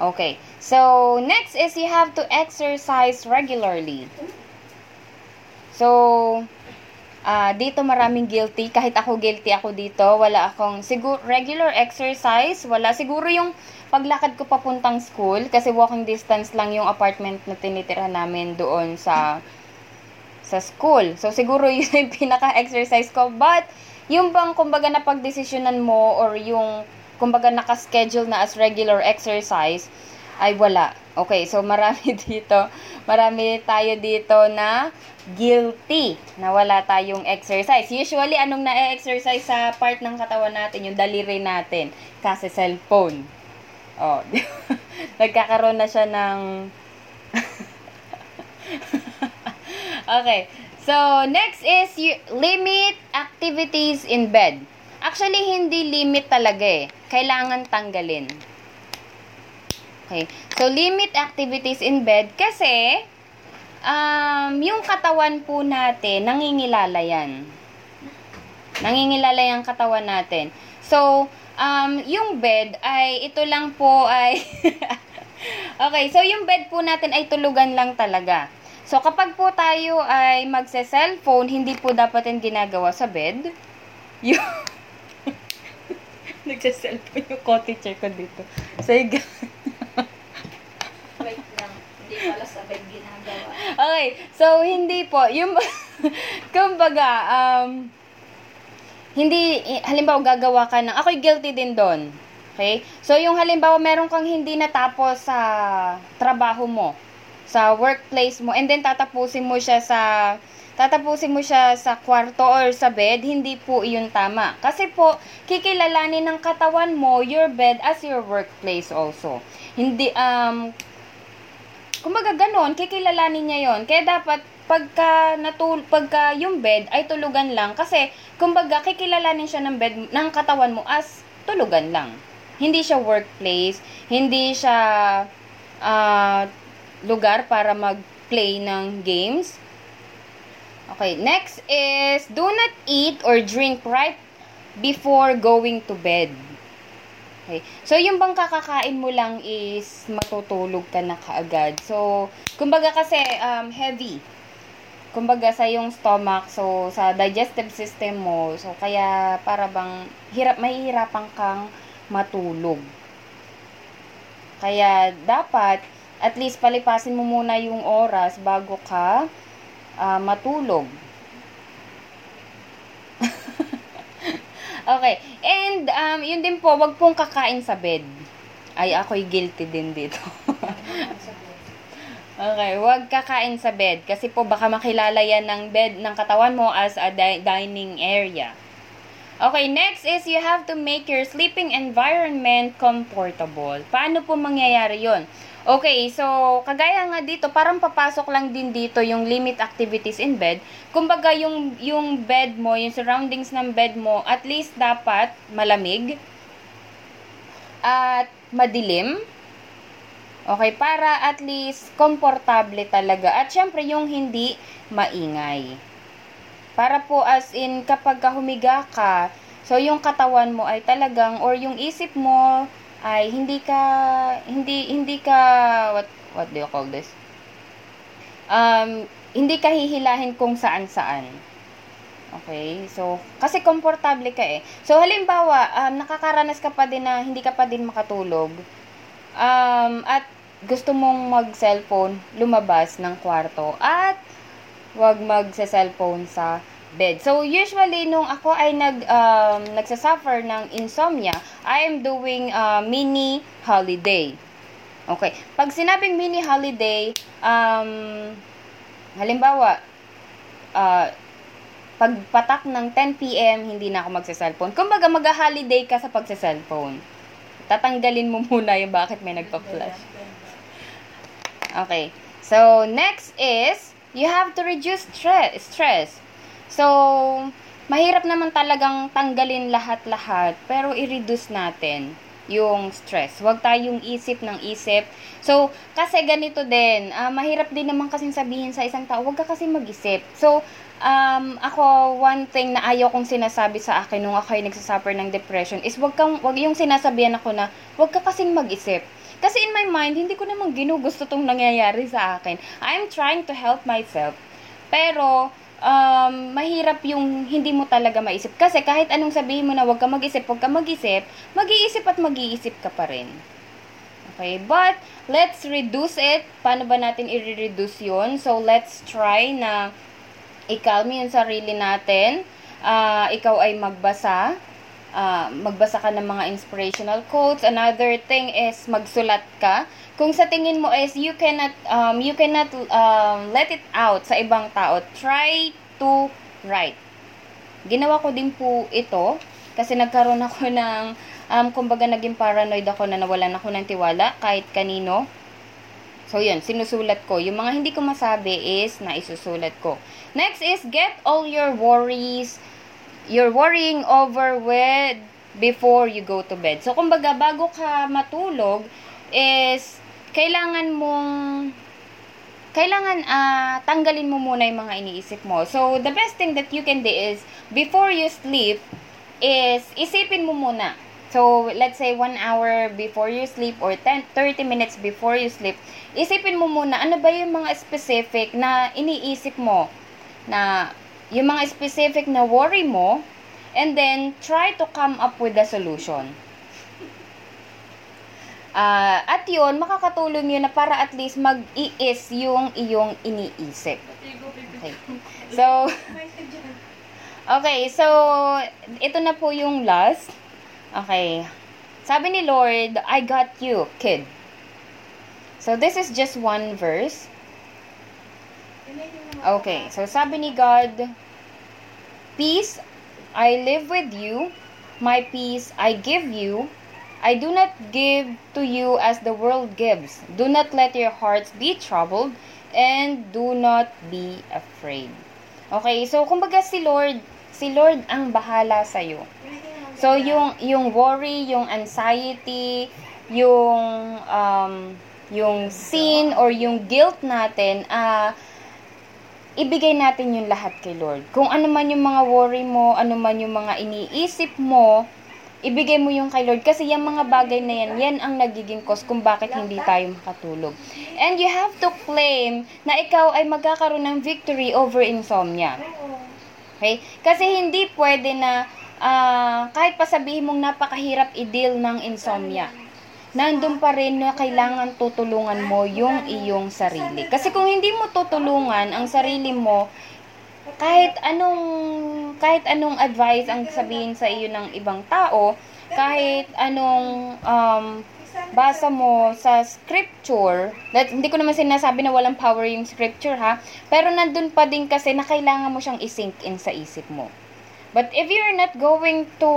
Okay. So, next is you have to exercise regularly. So, uh, dito maraming guilty. Kahit ako guilty ako dito. Wala akong siguro regular exercise. Wala. Siguro yung paglakad ko papuntang school. Kasi walking distance lang yung apartment na tinitira namin doon sa sa school. So, siguro yun yung pinaka-exercise ko. But, yung bang, kumbaga, napagdesisyonan mo or yung kumbaga naka-schedule na as regular exercise, ay wala. Okay, so marami dito, marami tayo dito na guilty na wala tayong exercise. Usually, anong na-exercise sa part ng katawan natin? Yung daliri natin. Kasi cellphone. Oh, nagkakaroon na siya ng... okay. So, next is you, limit activities in bed. Actually, hindi limit talaga eh. Kailangan tanggalin. Okay. So, limit activities in bed kasi um, yung katawan po natin, nangingilala yan. Nangingilala yung katawan natin. So, um, yung bed ay, ito lang po ay, okay, so yung bed po natin ay tulugan lang talaga. So, kapag po tayo ay magse-cellphone, hindi po dapat yung ginagawa sa bed. Yung, nagse-cellphone yung co-teacher ko dito. So, yung, Wait lang. Hindi pala sa bed ginagawa. Okay, so hindi po, yung, kumbaga, um, hindi, halimbawa gagawa ka ng, ako'y guilty din doon. Okay? So, yung halimbawa, meron kang hindi natapos sa trabaho mo, sa workplace mo, and then tatapusin mo siya sa, tatapusin mo siya sa kwarto or sa bed, hindi po iyon tama. Kasi po, kikilalanin ng katawan mo your bed as your workplace also. Hindi, um, kumbaga ganon, kikilalanin niya yon Kaya dapat, pagka, natul pagka yung bed ay tulugan lang, kasi, kumbaga, kikilalanin siya ng bed, ng katawan mo as tulugan lang. Hindi siya workplace, hindi siya ah, lugar para mag-play ng games. Okay, next is, do not eat or drink right before going to bed. Okay. So, yung bang kakakain mo lang is matutulog ka na kaagad. So, kumbaga kasi um, heavy. Kumbaga sa yung stomach, so sa digestive system mo, so kaya para bang hirap, mahihirapan kang matulog. Kaya dapat at least palipasin mo muna yung oras bago ka ah, matulog. Okay. And, um, yun din po, wag pong kakain sa bed. Ay, ako'y guilty din dito. okay, wag kakain sa bed. Kasi po, baka makilala yan ng bed ng katawan mo as a di- dining area. Okay, next is you have to make your sleeping environment comfortable. Paano po mangyayari yon? Okay, so kagaya nga dito, parang papasok lang din dito yung limit activities in bed. Kumbaga yung yung bed mo, yung surroundings ng bed mo, at least dapat malamig at madilim. Okay, para at least komportable talaga. At syempre yung hindi maingay. Para po as in kapag ka humiga ka, so yung katawan mo ay talagang or yung isip mo ay hindi ka hindi hindi ka what what do you call this? Um hindi ka hihilahin kung saan-saan. Okay? So, kasi komportable ka eh. So, halimbawa, um, nakakaranas ka pa din na hindi ka pa din makatulog. Um, at gusto mong mag-cellphone, lumabas ng kwarto. At wag magse-cellphone sa bed. So, usually, nung ako ay nag, um, nagsasuffer ng insomnia, I am doing uh, mini holiday. Okay. Pag sinabing mini holiday, um, halimbawa, uh, pagpatak ng 10 p.m., hindi na ako magsa-cellphone. Kumbaga, mag-holiday ka sa pagsa-cellphone. Tatanggalin mo muna yung bakit may nagpa-flash. Okay. So, next is, you have to reduce stre- stress. So, mahirap naman talagang tanggalin lahat-lahat, pero i-reduce natin yung stress. Huwag tayong isip ng isip. So, kasi ganito din, ah, mahirap din naman kasing sabihin sa isang tao, huwag ka kasi mag-isip. So, um, ako, one thing na ayaw kong sinasabi sa akin nung ako ay nagsasuffer ng depression is wag kang, wag yung sinasabihan ako na, wag ka kasing mag-isip. Kasi in my mind, hindi ko naman ginugusto tong nangyayari sa akin. I'm trying to help myself. Pero, um, mahirap yung hindi mo talaga maisip. Kasi kahit anong sabihin mo na wag ka mag-isip, wag ka mag-isip, mag-iisip at mag-iisip ka pa rin. Okay, but let's reduce it. Paano ba natin i-reduce yun? So, let's try na i-calm yung sarili natin. Ah, ikaw ay magbasa. ah, magbasa ka ng mga inspirational quotes. Another thing is magsulat ka. Kung sa tingin mo is you cannot um, you cannot um, let it out sa ibang tao, try to write. Ginawa ko din po ito kasi nagkaroon ako ng um, kumbaga naging paranoid ako na nawalan ako ng tiwala kahit kanino. So, yun, sinusulat ko. Yung mga hindi ko masabi is naisusulat ko. Next is get all your worries, you're worrying over with before you go to bed. So, kumbaga, bago ka matulog, is kailangan mong kailangan ah tanggalin mo muna yung mga iniisip mo. So, the best thing that you can do is, before you sleep, is isipin mo muna. So, let's say 1 hour before you sleep or 10, 30 minutes before you sleep, isipin mo muna, ano ba yung mga specific na iniisip mo? Na, yung mga specific na worry mo, and then, try to come up with a solution. Ah, at yun, makakatulong yun na para at least mag-iis yung iyong iniisip. Okay. So, okay, so, ito na po yung last. Okay. Sabi ni Lord, I got you, kid. So, this is just one verse. Okay, so sabi ni God, Peace I live with you, my peace I give you. I do not give to you as the world gives. Do not let your hearts be troubled, and do not be afraid. Okay, so kumbaga si Lord, si Lord ang bahala sa iyo. So yung yung worry, yung anxiety, yung um yung sin or yung guilt natin, ah ibigay natin yung lahat kay Lord. Kung ano man yung mga worry mo, ano man yung mga iniisip mo, ibigay mo yung kay Lord. Kasi yung mga bagay na yan, yan ang nagiging cause kung bakit hindi tayo makatulog. And you have to claim na ikaw ay magkakaroon ng victory over insomnia. Okay? Kasi hindi pwede na ah, kahit pa sabihin mong napakahirap i-deal ng insomnia nandun pa rin na kailangan tutulungan mo yung iyong sarili. Kasi kung hindi mo tutulungan ang sarili mo, kahit anong kahit anong advice ang sabihin sa iyo ng ibang tao, kahit anong um, basa mo sa scripture, that, hindi ko naman sinasabi na walang power yung scripture ha, pero nandun pa din kasi na kailangan mo siyang isink in sa isip mo. But if you're not going to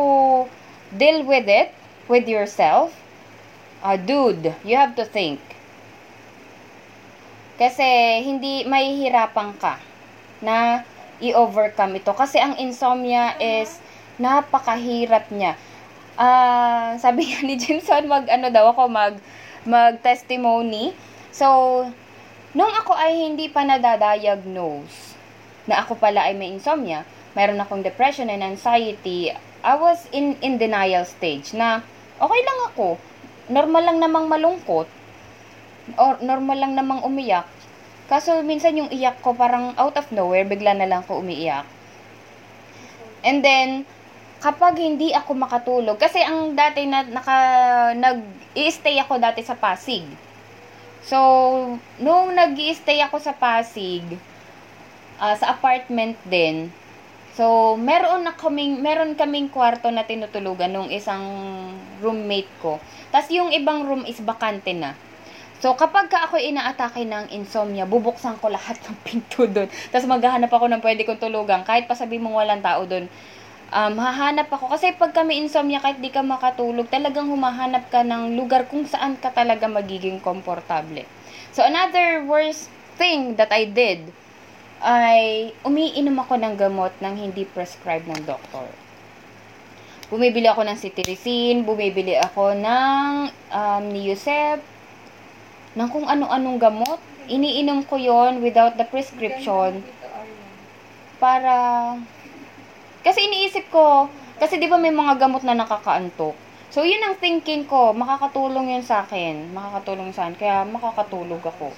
deal with it, with yourself, uh, dude, you have to think. Kasi hindi mahihirapan ka na i-overcome ito. Kasi ang insomnia is napakahirap niya. Ah, sabi nga ni Jimson, mag ano daw ako mag mag testimony. So, nung ako ay hindi pa nadadiagnose na ako pala ay may insomnia, mayroon akong depression and anxiety, I was in in denial stage na okay lang ako. Normal lang namang malungkot. Or normal lang namang umiyak. Kaso minsan yung iyak ko parang out of nowhere, bigla na lang ako umiiyak. And then, kapag hindi ako makatulog, kasi ang dati na naka, nag-i-stay ako dati sa Pasig. So, nung nag stay ako sa Pasig, ah, sa apartment din, so, meron na kaming, meron kaming kwarto na tinutulugan nung isang roommate ko. Tapos yung ibang room is bakante na. So, kapag ka ako inaatake ng insomnia, bubuksan ko lahat ng pinto doon. Tapos maghahanap ako ng pwede kong tulugan. Kahit pa sabi mong walang tao doon, um, hahanap ako. Kasi pag kami insomnia, kahit di ka makatulog, talagang humahanap ka ng lugar kung saan ka talaga magiging komportable. So, another worst thing that I did ay umiinom ako ng gamot ng hindi prescribed ng doktor. Bumibili ako ng cetirizine, bumibili ako ng um, Niusep, ng kung ano-anong gamot. Iniinom ko yon without the prescription para kasi iniisip ko kasi 'di ba may mga gamot na nakakaantok. So yun ang thinking ko, makakatulong yun sa akin, makakatulong sa kaya makakatulog ako.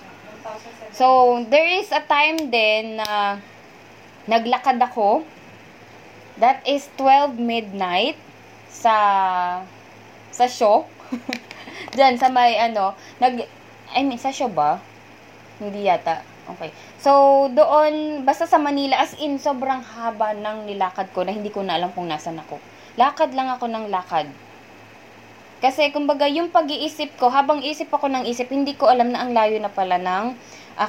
So there is a time din na naglakad ako. That is 12 midnight sa sa show. Diyan sa may ano, nag I mean sa show ba? Hindi yata. Okay. So, doon, basta sa Manila, as in, sobrang haba ng nilakad ko na hindi ko na alam kung nasan ako. lakad lang ako ng lakad. Kasi, kumbaga, yung pag-iisip ko, habang isip ako ng isip, hindi ko alam na ang layo na pala ng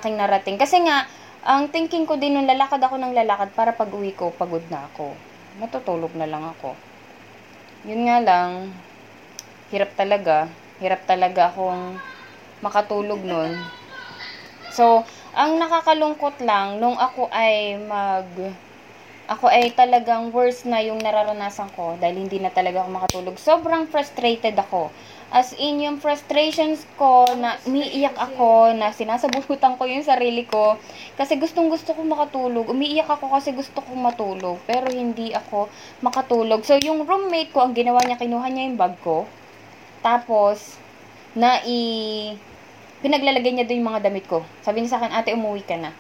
aking narating. Kasi nga, ang thinking ko din nung lalakad ako ng lalakad para pag uwi ko, pagod na ako. Matutulog na lang ako. Yun nga lang, hirap talaga. Hirap talaga akong makatulog nun. So, ang nakakalungkot lang, nung ako ay mag ako ay talagang worse na yung nararanasan ko dahil hindi na talaga ako makatulog. Sobrang frustrated ako. As in, yung frustrations ko na umiiyak ako, na sinasabutan ko yung sarili ko. Kasi gustong gusto ko makatulog. Umiiyak ako kasi gusto kong matulog. Pero hindi ako makatulog. So, yung roommate ko, ang ginawa niya, kinuha niya yung bag ko. Tapos, na i... Pinaglalagay niya doon yung mga damit ko. Sabi niya sa akin, ate, umuwi ka na.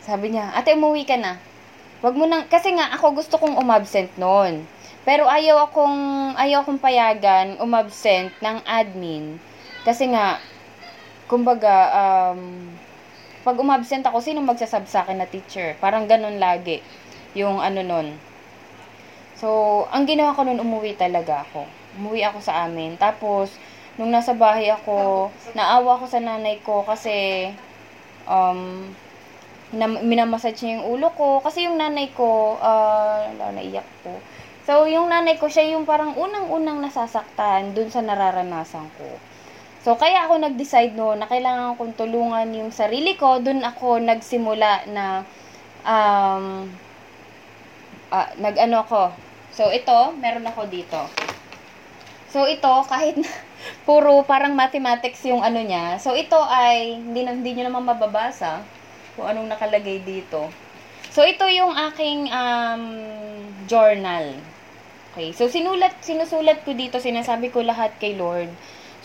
Sabi niya, ate, umuwi ka na. Wag mo nang, kasi nga, ako gusto kong umabsent noon. Pero ayaw akong, ayaw akong payagan umabsent ng admin. Kasi nga, kumbaga, um, pag umabsent ako, sino magsasab sa akin na teacher? Parang ganun lagi. Yung ano nun. So, ang ginawa ko nun, umuwi talaga ako. Umuwi ako sa amin. Tapos, nung nasa bahay ako, naawa ako sa nanay ko kasi, um, na, minamassage niya yung ulo ko. Kasi yung nanay ko, uh, naiyak ko. So, yung nanay ko, siya yung parang unang-unang nasasaktan dun sa nararanasan ko. So, kaya ako nag-decide no, na kailangan kong tulungan yung sarili ko. Dun ako nagsimula na, um, uh, nag-ano ako. So, ito, meron ako dito. So, ito, kahit puro parang mathematics yung ano niya. So, ito ay, hindi, hindi nyo naman mababasa kung anong nakalagay dito. So, ito yung aking um, journal. Okay. So, sinulat, sinusulat ko dito, sinasabi ko lahat kay Lord.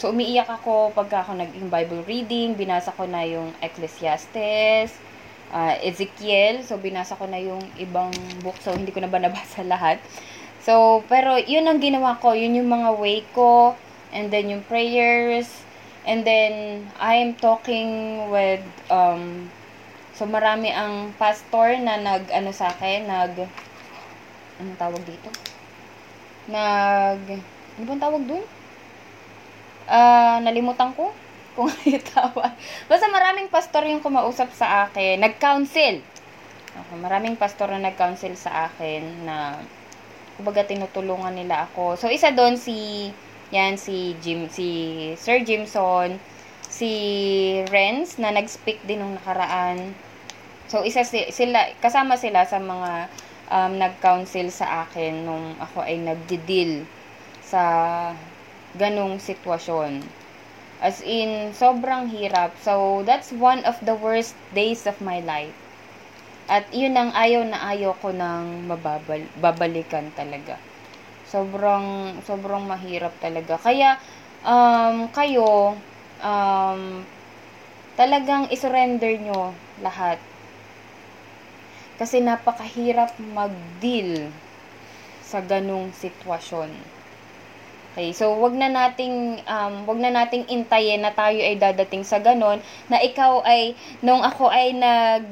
So, umiiyak ako pagka ako naging Bible reading. Binasa ko na yung Ecclesiastes, uh, Ezekiel. So, binasa ko na yung ibang book. So, hindi ko na ba nabasa lahat. So, pero yun ang ginawa ko. Yun yung mga way ko. And then, yung prayers. And then, I'm talking with um, So, marami ang pastor na nag, ano sa akin, nag, anong tawag dito? Nag, ano bang tawag dun? Ah, uh, nalimutan ko kung ano yung tawag. Basta maraming pastor yung kumausap sa akin, nag-counsel. Okay, maraming pastor na nag-counsel sa akin na kumbaga tinutulungan nila ako. So, isa doon si, yan, si Jim, si Sir Jimson, si Renz na nag-speak din nung nakaraan So, isa sila, kasama sila sa mga um, nag-counsel sa akin nung ako ay nagdi-deal sa ganong sitwasyon. As in, sobrang hirap. So, that's one of the worst days of my life. At yun ang ayaw na ayaw ko nang mababal, babalikan talaga. Sobrang, sobrang mahirap talaga. Kaya, um, kayo, um, talagang isurrender nyo lahat kasi napakahirap mag-deal sa ganung sitwasyon. Okay, so wag na nating um wag na nating intayin na tayo ay dadating sa ganon na ikaw ay nung ako ay nag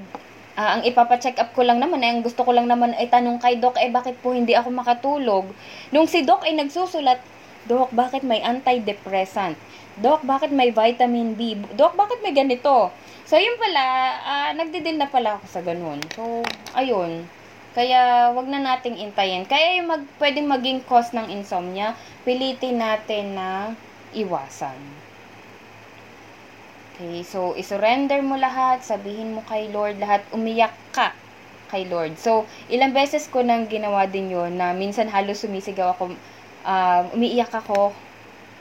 uh, ang ipapa-check up ko lang naman ay ang gusto ko lang naman ay tanong kay doc eh bakit po hindi ako makatulog. Nung si doc ay nagsusulat, doc bakit may antidepressant? Doc bakit may vitamin B? Doc bakit may ganito? So, yun pala, uh, nagdidil na pala ako sa ganun. So, ayun. Kaya, wag na nating intayin. Kaya yung mag, pwedeng maging cause ng insomnia, pilitin natin na iwasan. Okay, so, isurrender mo lahat, sabihin mo kay Lord lahat, umiyak ka kay Lord. So, ilang beses ko nang ginawa din yon na minsan halos sumisigaw ako, uh, umiiyak ako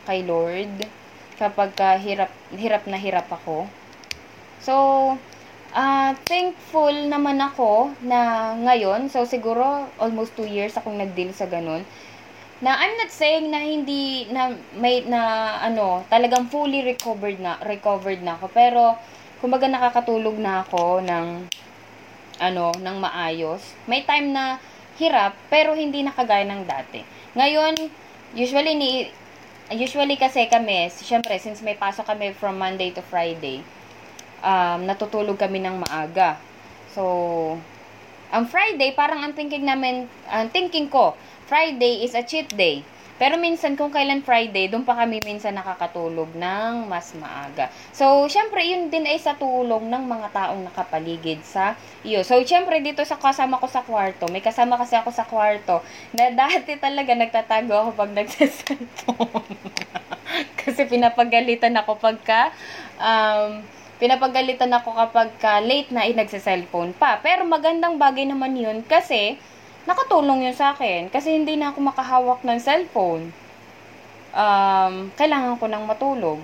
kay Lord kapag uh, hirap, hirap na hirap ako. So, uh, thankful naman ako na ngayon, so siguro almost 2 years akong nag-deal sa ganun, na I'm not saying na hindi na may na ano, talagang fully recovered na recovered na ako, pero kumbaga nakakatulog na ako ng ano, ng maayos. May time na hirap pero hindi na kagaya ng dati. Ngayon, usually ni usually kasi kami, syempre since may pasok kami from Monday to Friday, um, natutulog kami ng maaga. So, Ang Friday, parang ang thinking namin, ang thinking ko, Friday is a cheat day. Pero minsan kung kailan Friday, doon pa kami minsan nakakatulog ng mas maaga. So, syempre, yun din ay sa tulong ng mga taong nakapaligid sa iyo. So, syempre, dito sa kasama ko sa kwarto, may kasama kasi ako sa kwarto, na dati talaga nagtatago ako pag nagsa-cellphone. kasi pinapagalitan ako pagka, um, pinapagalitan ako kapag ka late na ay nagsa-cellphone pa. Pero magandang bagay naman yun kasi, nakatulong yun sa akin kasi hindi na ako makahawak ng cellphone. Um, kailangan ko nang matulog.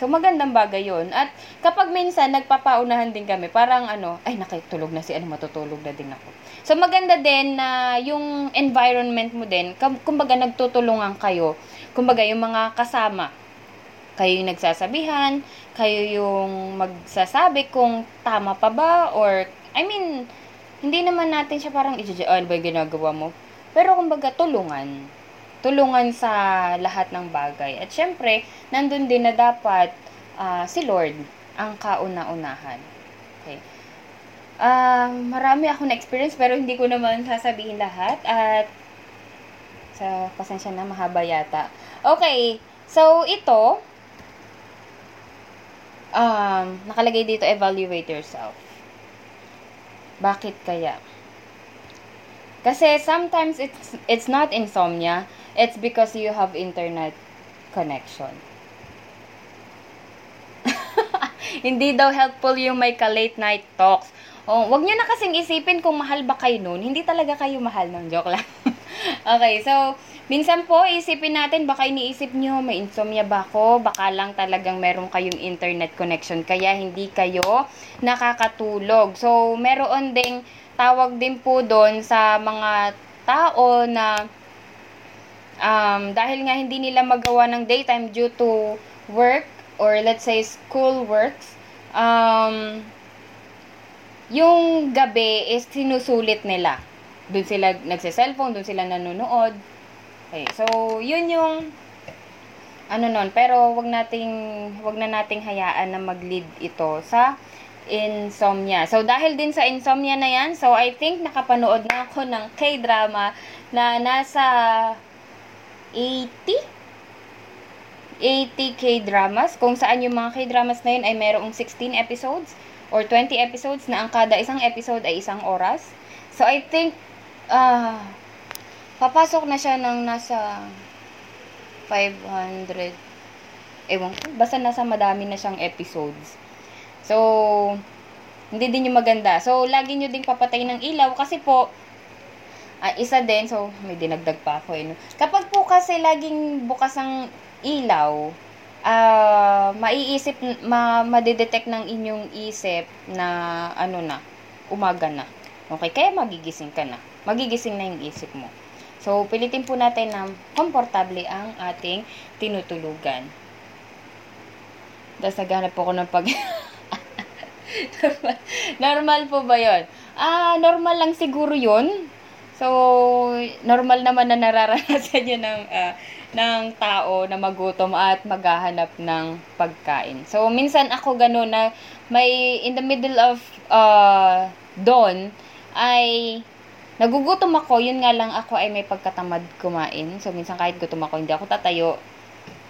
So, magandang bagay yun. At kapag minsan, nagpapaunahan din kami, parang ano, ay, nakitulog na si ano, matutulog na din ako. So, maganda din na yung environment mo din, kumbaga nagtutulungan kayo, kumbaga yung mga kasama, kayo yung nagsasabihan, kayo yung magsasabi kung tama pa ba, or, I mean, hindi naman natin siya parang i ano ba ginagawa mo? Pero kumbaga tulungan. Tulungan sa lahat ng bagay. At syempre, nandun din na dapat uh, si Lord ang kauna-unahan. Okay. Uh, marami ako na experience pero hindi ko naman sasabihin lahat at sa pasensya na mahaba yata. Okay. So ito um nakalagay dito evaluate yourself. Bakit kaya? Kasi sometimes it's it's not insomnia, it's because you have internet connection. Hindi daw helpful yung may ka-late night talks. Oh, wag niyo na kasing isipin kung mahal ba kayo noon. Hindi talaga kayo mahal ng joke lang. okay, so minsan po isipin natin baka iniisip niyo may insomnia ba ako? Baka lang talagang meron kayong internet connection kaya hindi kayo nakakatulog. So meron ding tawag din po doon sa mga tao na um, dahil nga hindi nila magawa ng daytime due to work or let's say school works, um, yung gabi is sinusulit nila. Doon sila nagse-cellphone, doon sila nanonood. Okay, so yun yung ano nun, pero wag nating wag na nating hayaan na mag-lead ito sa insomnia. So dahil din sa insomnia na yan, so I think nakapanood na ako ng K-drama na nasa 80 80 K-dramas, kung saan yung mga K-dramas na yun ay merong 16 episodes or 20 episodes na ang kada isang episode ay isang oras. So, I think, uh, papasok na siya ng nasa 500, ewan ko, basta nasa madami na siyang episodes. So, hindi din yung maganda. So, lagi nyo ding papatay ng ilaw kasi po, uh, isa din, so, may dinagdag pa ako eh. No? Kapag po kasi laging bukas ang ilaw, uh, maiisip, ma, madidetect ng inyong isip na, ano na, umaga na. Okay, kaya magigising ka na. Magigising na yung isip mo. So, pilitin po natin na komportable ang ating tinutulugan. Tapos naghanap po ako ng pag... normal, normal po ba yon? Ah, normal lang siguro yon. So, normal naman na nararanasan yun ng uh, ng tao na magutom at maghahanap ng pagkain. So, minsan ako gano'n na may in the middle of uh, dawn ay nagugutom ako, yun nga lang ako ay may pagkatamad kumain. So, minsan kahit gutom ako, hindi ako tatayo,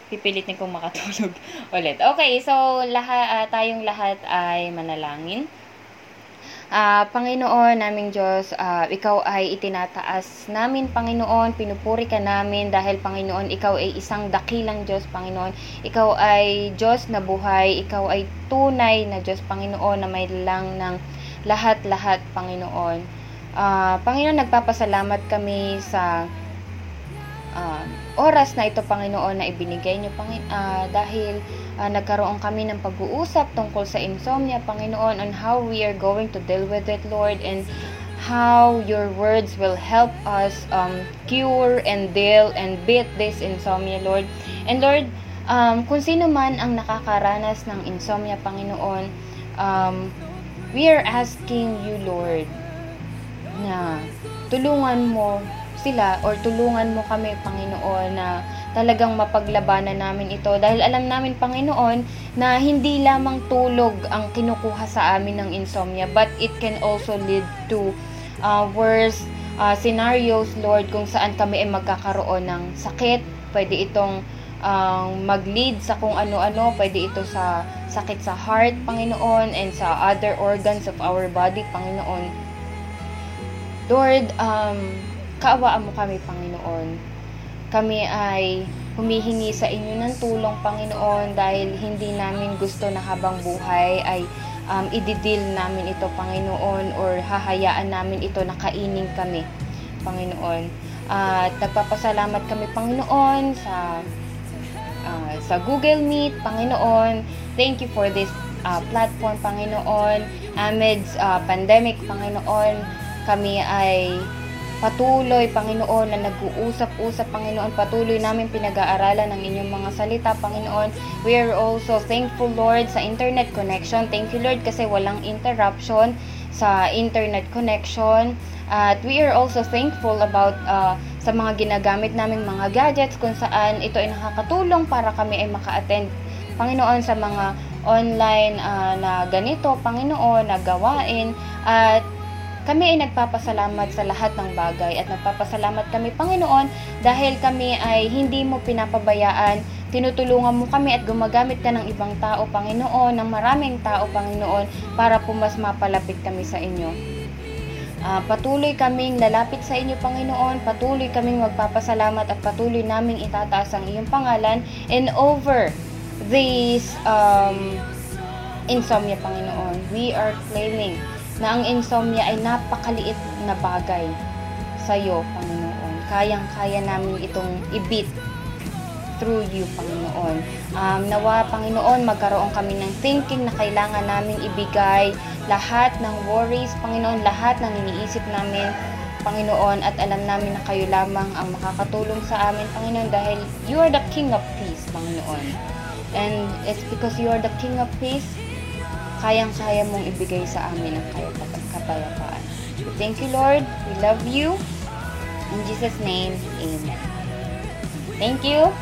pipilitin kong makatulog ulit. Okay, so lahat, uh, tayong lahat ay manalangin. Uh, Panginoon, naming Diyos, uh, Ikaw ay itinataas namin, Panginoon. Pinupuri ka namin dahil, Panginoon, Ikaw ay isang dakilang Diyos, Panginoon. Ikaw ay Diyos na buhay. Ikaw ay tunay na Diyos, Panginoon, na may lang ng lahat-lahat, Panginoon. Uh, Panginoon, nagpapasalamat kami sa uh, oras na ito, Panginoon, na ibinigay niyo, Panginoon, uh, dahil uh, nagkaroon kami ng pag-uusap tungkol sa insomnia, Panginoon, on how we are going to deal with it, Lord, and how your words will help us um, cure and deal and beat this insomnia, Lord. And Lord, um, kung sino man ang nakakaranas ng insomnia, Panginoon, um, we are asking you, Lord, na tulungan mo sila or tulungan mo kami, Panginoon, na talagang mapaglabanan namin ito. Dahil alam namin, Panginoon, na hindi lamang tulog ang kinukuha sa amin ng insomnia, but it can also lead to uh, worst uh, scenarios, Lord, kung saan kami ay magkakaroon ng sakit. Pwede itong um, mag-lead sa kung ano-ano. Pwede ito sa sakit sa heart, Panginoon, and sa other organs of our body, Panginoon. Lord, um, kaawaan mo kami, Panginoon. Kami ay humihingi sa inyo ng tulong, Panginoon, dahil hindi namin gusto na habang buhay ay um, ididil namin ito, Panginoon, or hahayaan namin ito na kainin kami, Panginoon. At nagpapasalamat kami, Panginoon, sa uh, sa Google Meet, Panginoon. Thank you for this uh, platform, Panginoon. Amidst uh, pandemic, Panginoon, kami ay patuloy, Panginoon, na nag-uusap-usap, Panginoon. Patuloy namin pinag-aaralan ng inyong mga salita, Panginoon. We are also thankful, Lord, sa internet connection. Thank you, Lord, kasi walang interruption sa internet connection. At we are also thankful about uh, sa mga ginagamit naming mga gadgets kung saan ito ay nakakatulong para kami ay maka-attend, Panginoon, sa mga online uh, na ganito, Panginoon, na gawain. At kami ay nagpapasalamat sa lahat ng bagay at nagpapasalamat kami, Panginoon, dahil kami ay hindi mo pinapabayaan. Tinutulungan mo kami at gumagamit ka ng ibang tao, Panginoon, ng maraming tao, Panginoon, para po mas mapalapit kami sa inyo. Uh, patuloy kaming lalapit sa inyo, Panginoon. Patuloy kaming magpapasalamat at patuloy naming itataas ang iyong pangalan. And over this um, insomnia, Panginoon, we are claiming na ang insomnia ay napakaliit na bagay sa iyo, Panginoon. Kayang-kaya namin itong ibit through you, Panginoon. Um, nawa, Panginoon, magkaroon kami ng thinking na kailangan namin ibigay lahat ng worries, Panginoon, lahat ng iniisip namin, Panginoon, at alam namin na kayo lamang ang makakatulong sa amin, Panginoon, dahil you are the King of Peace, Panginoon. And it's because you are the King of Peace, kayang-kaya mong ibigay sa amin ang kapayapaan. Thank you, Lord. We love you. In Jesus' name, Amen. Thank you.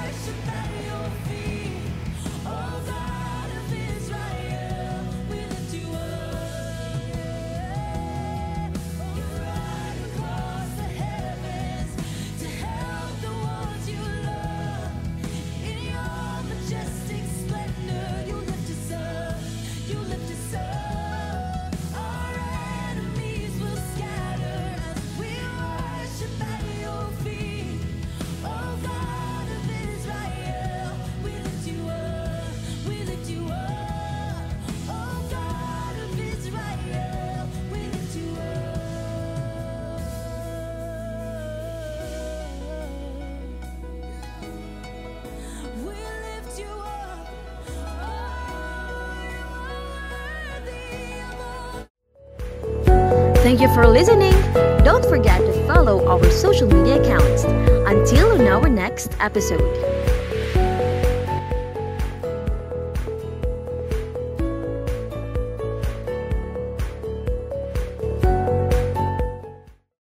Thank you for listening. Don't forget to follow our social media accounts. Until on our next episode.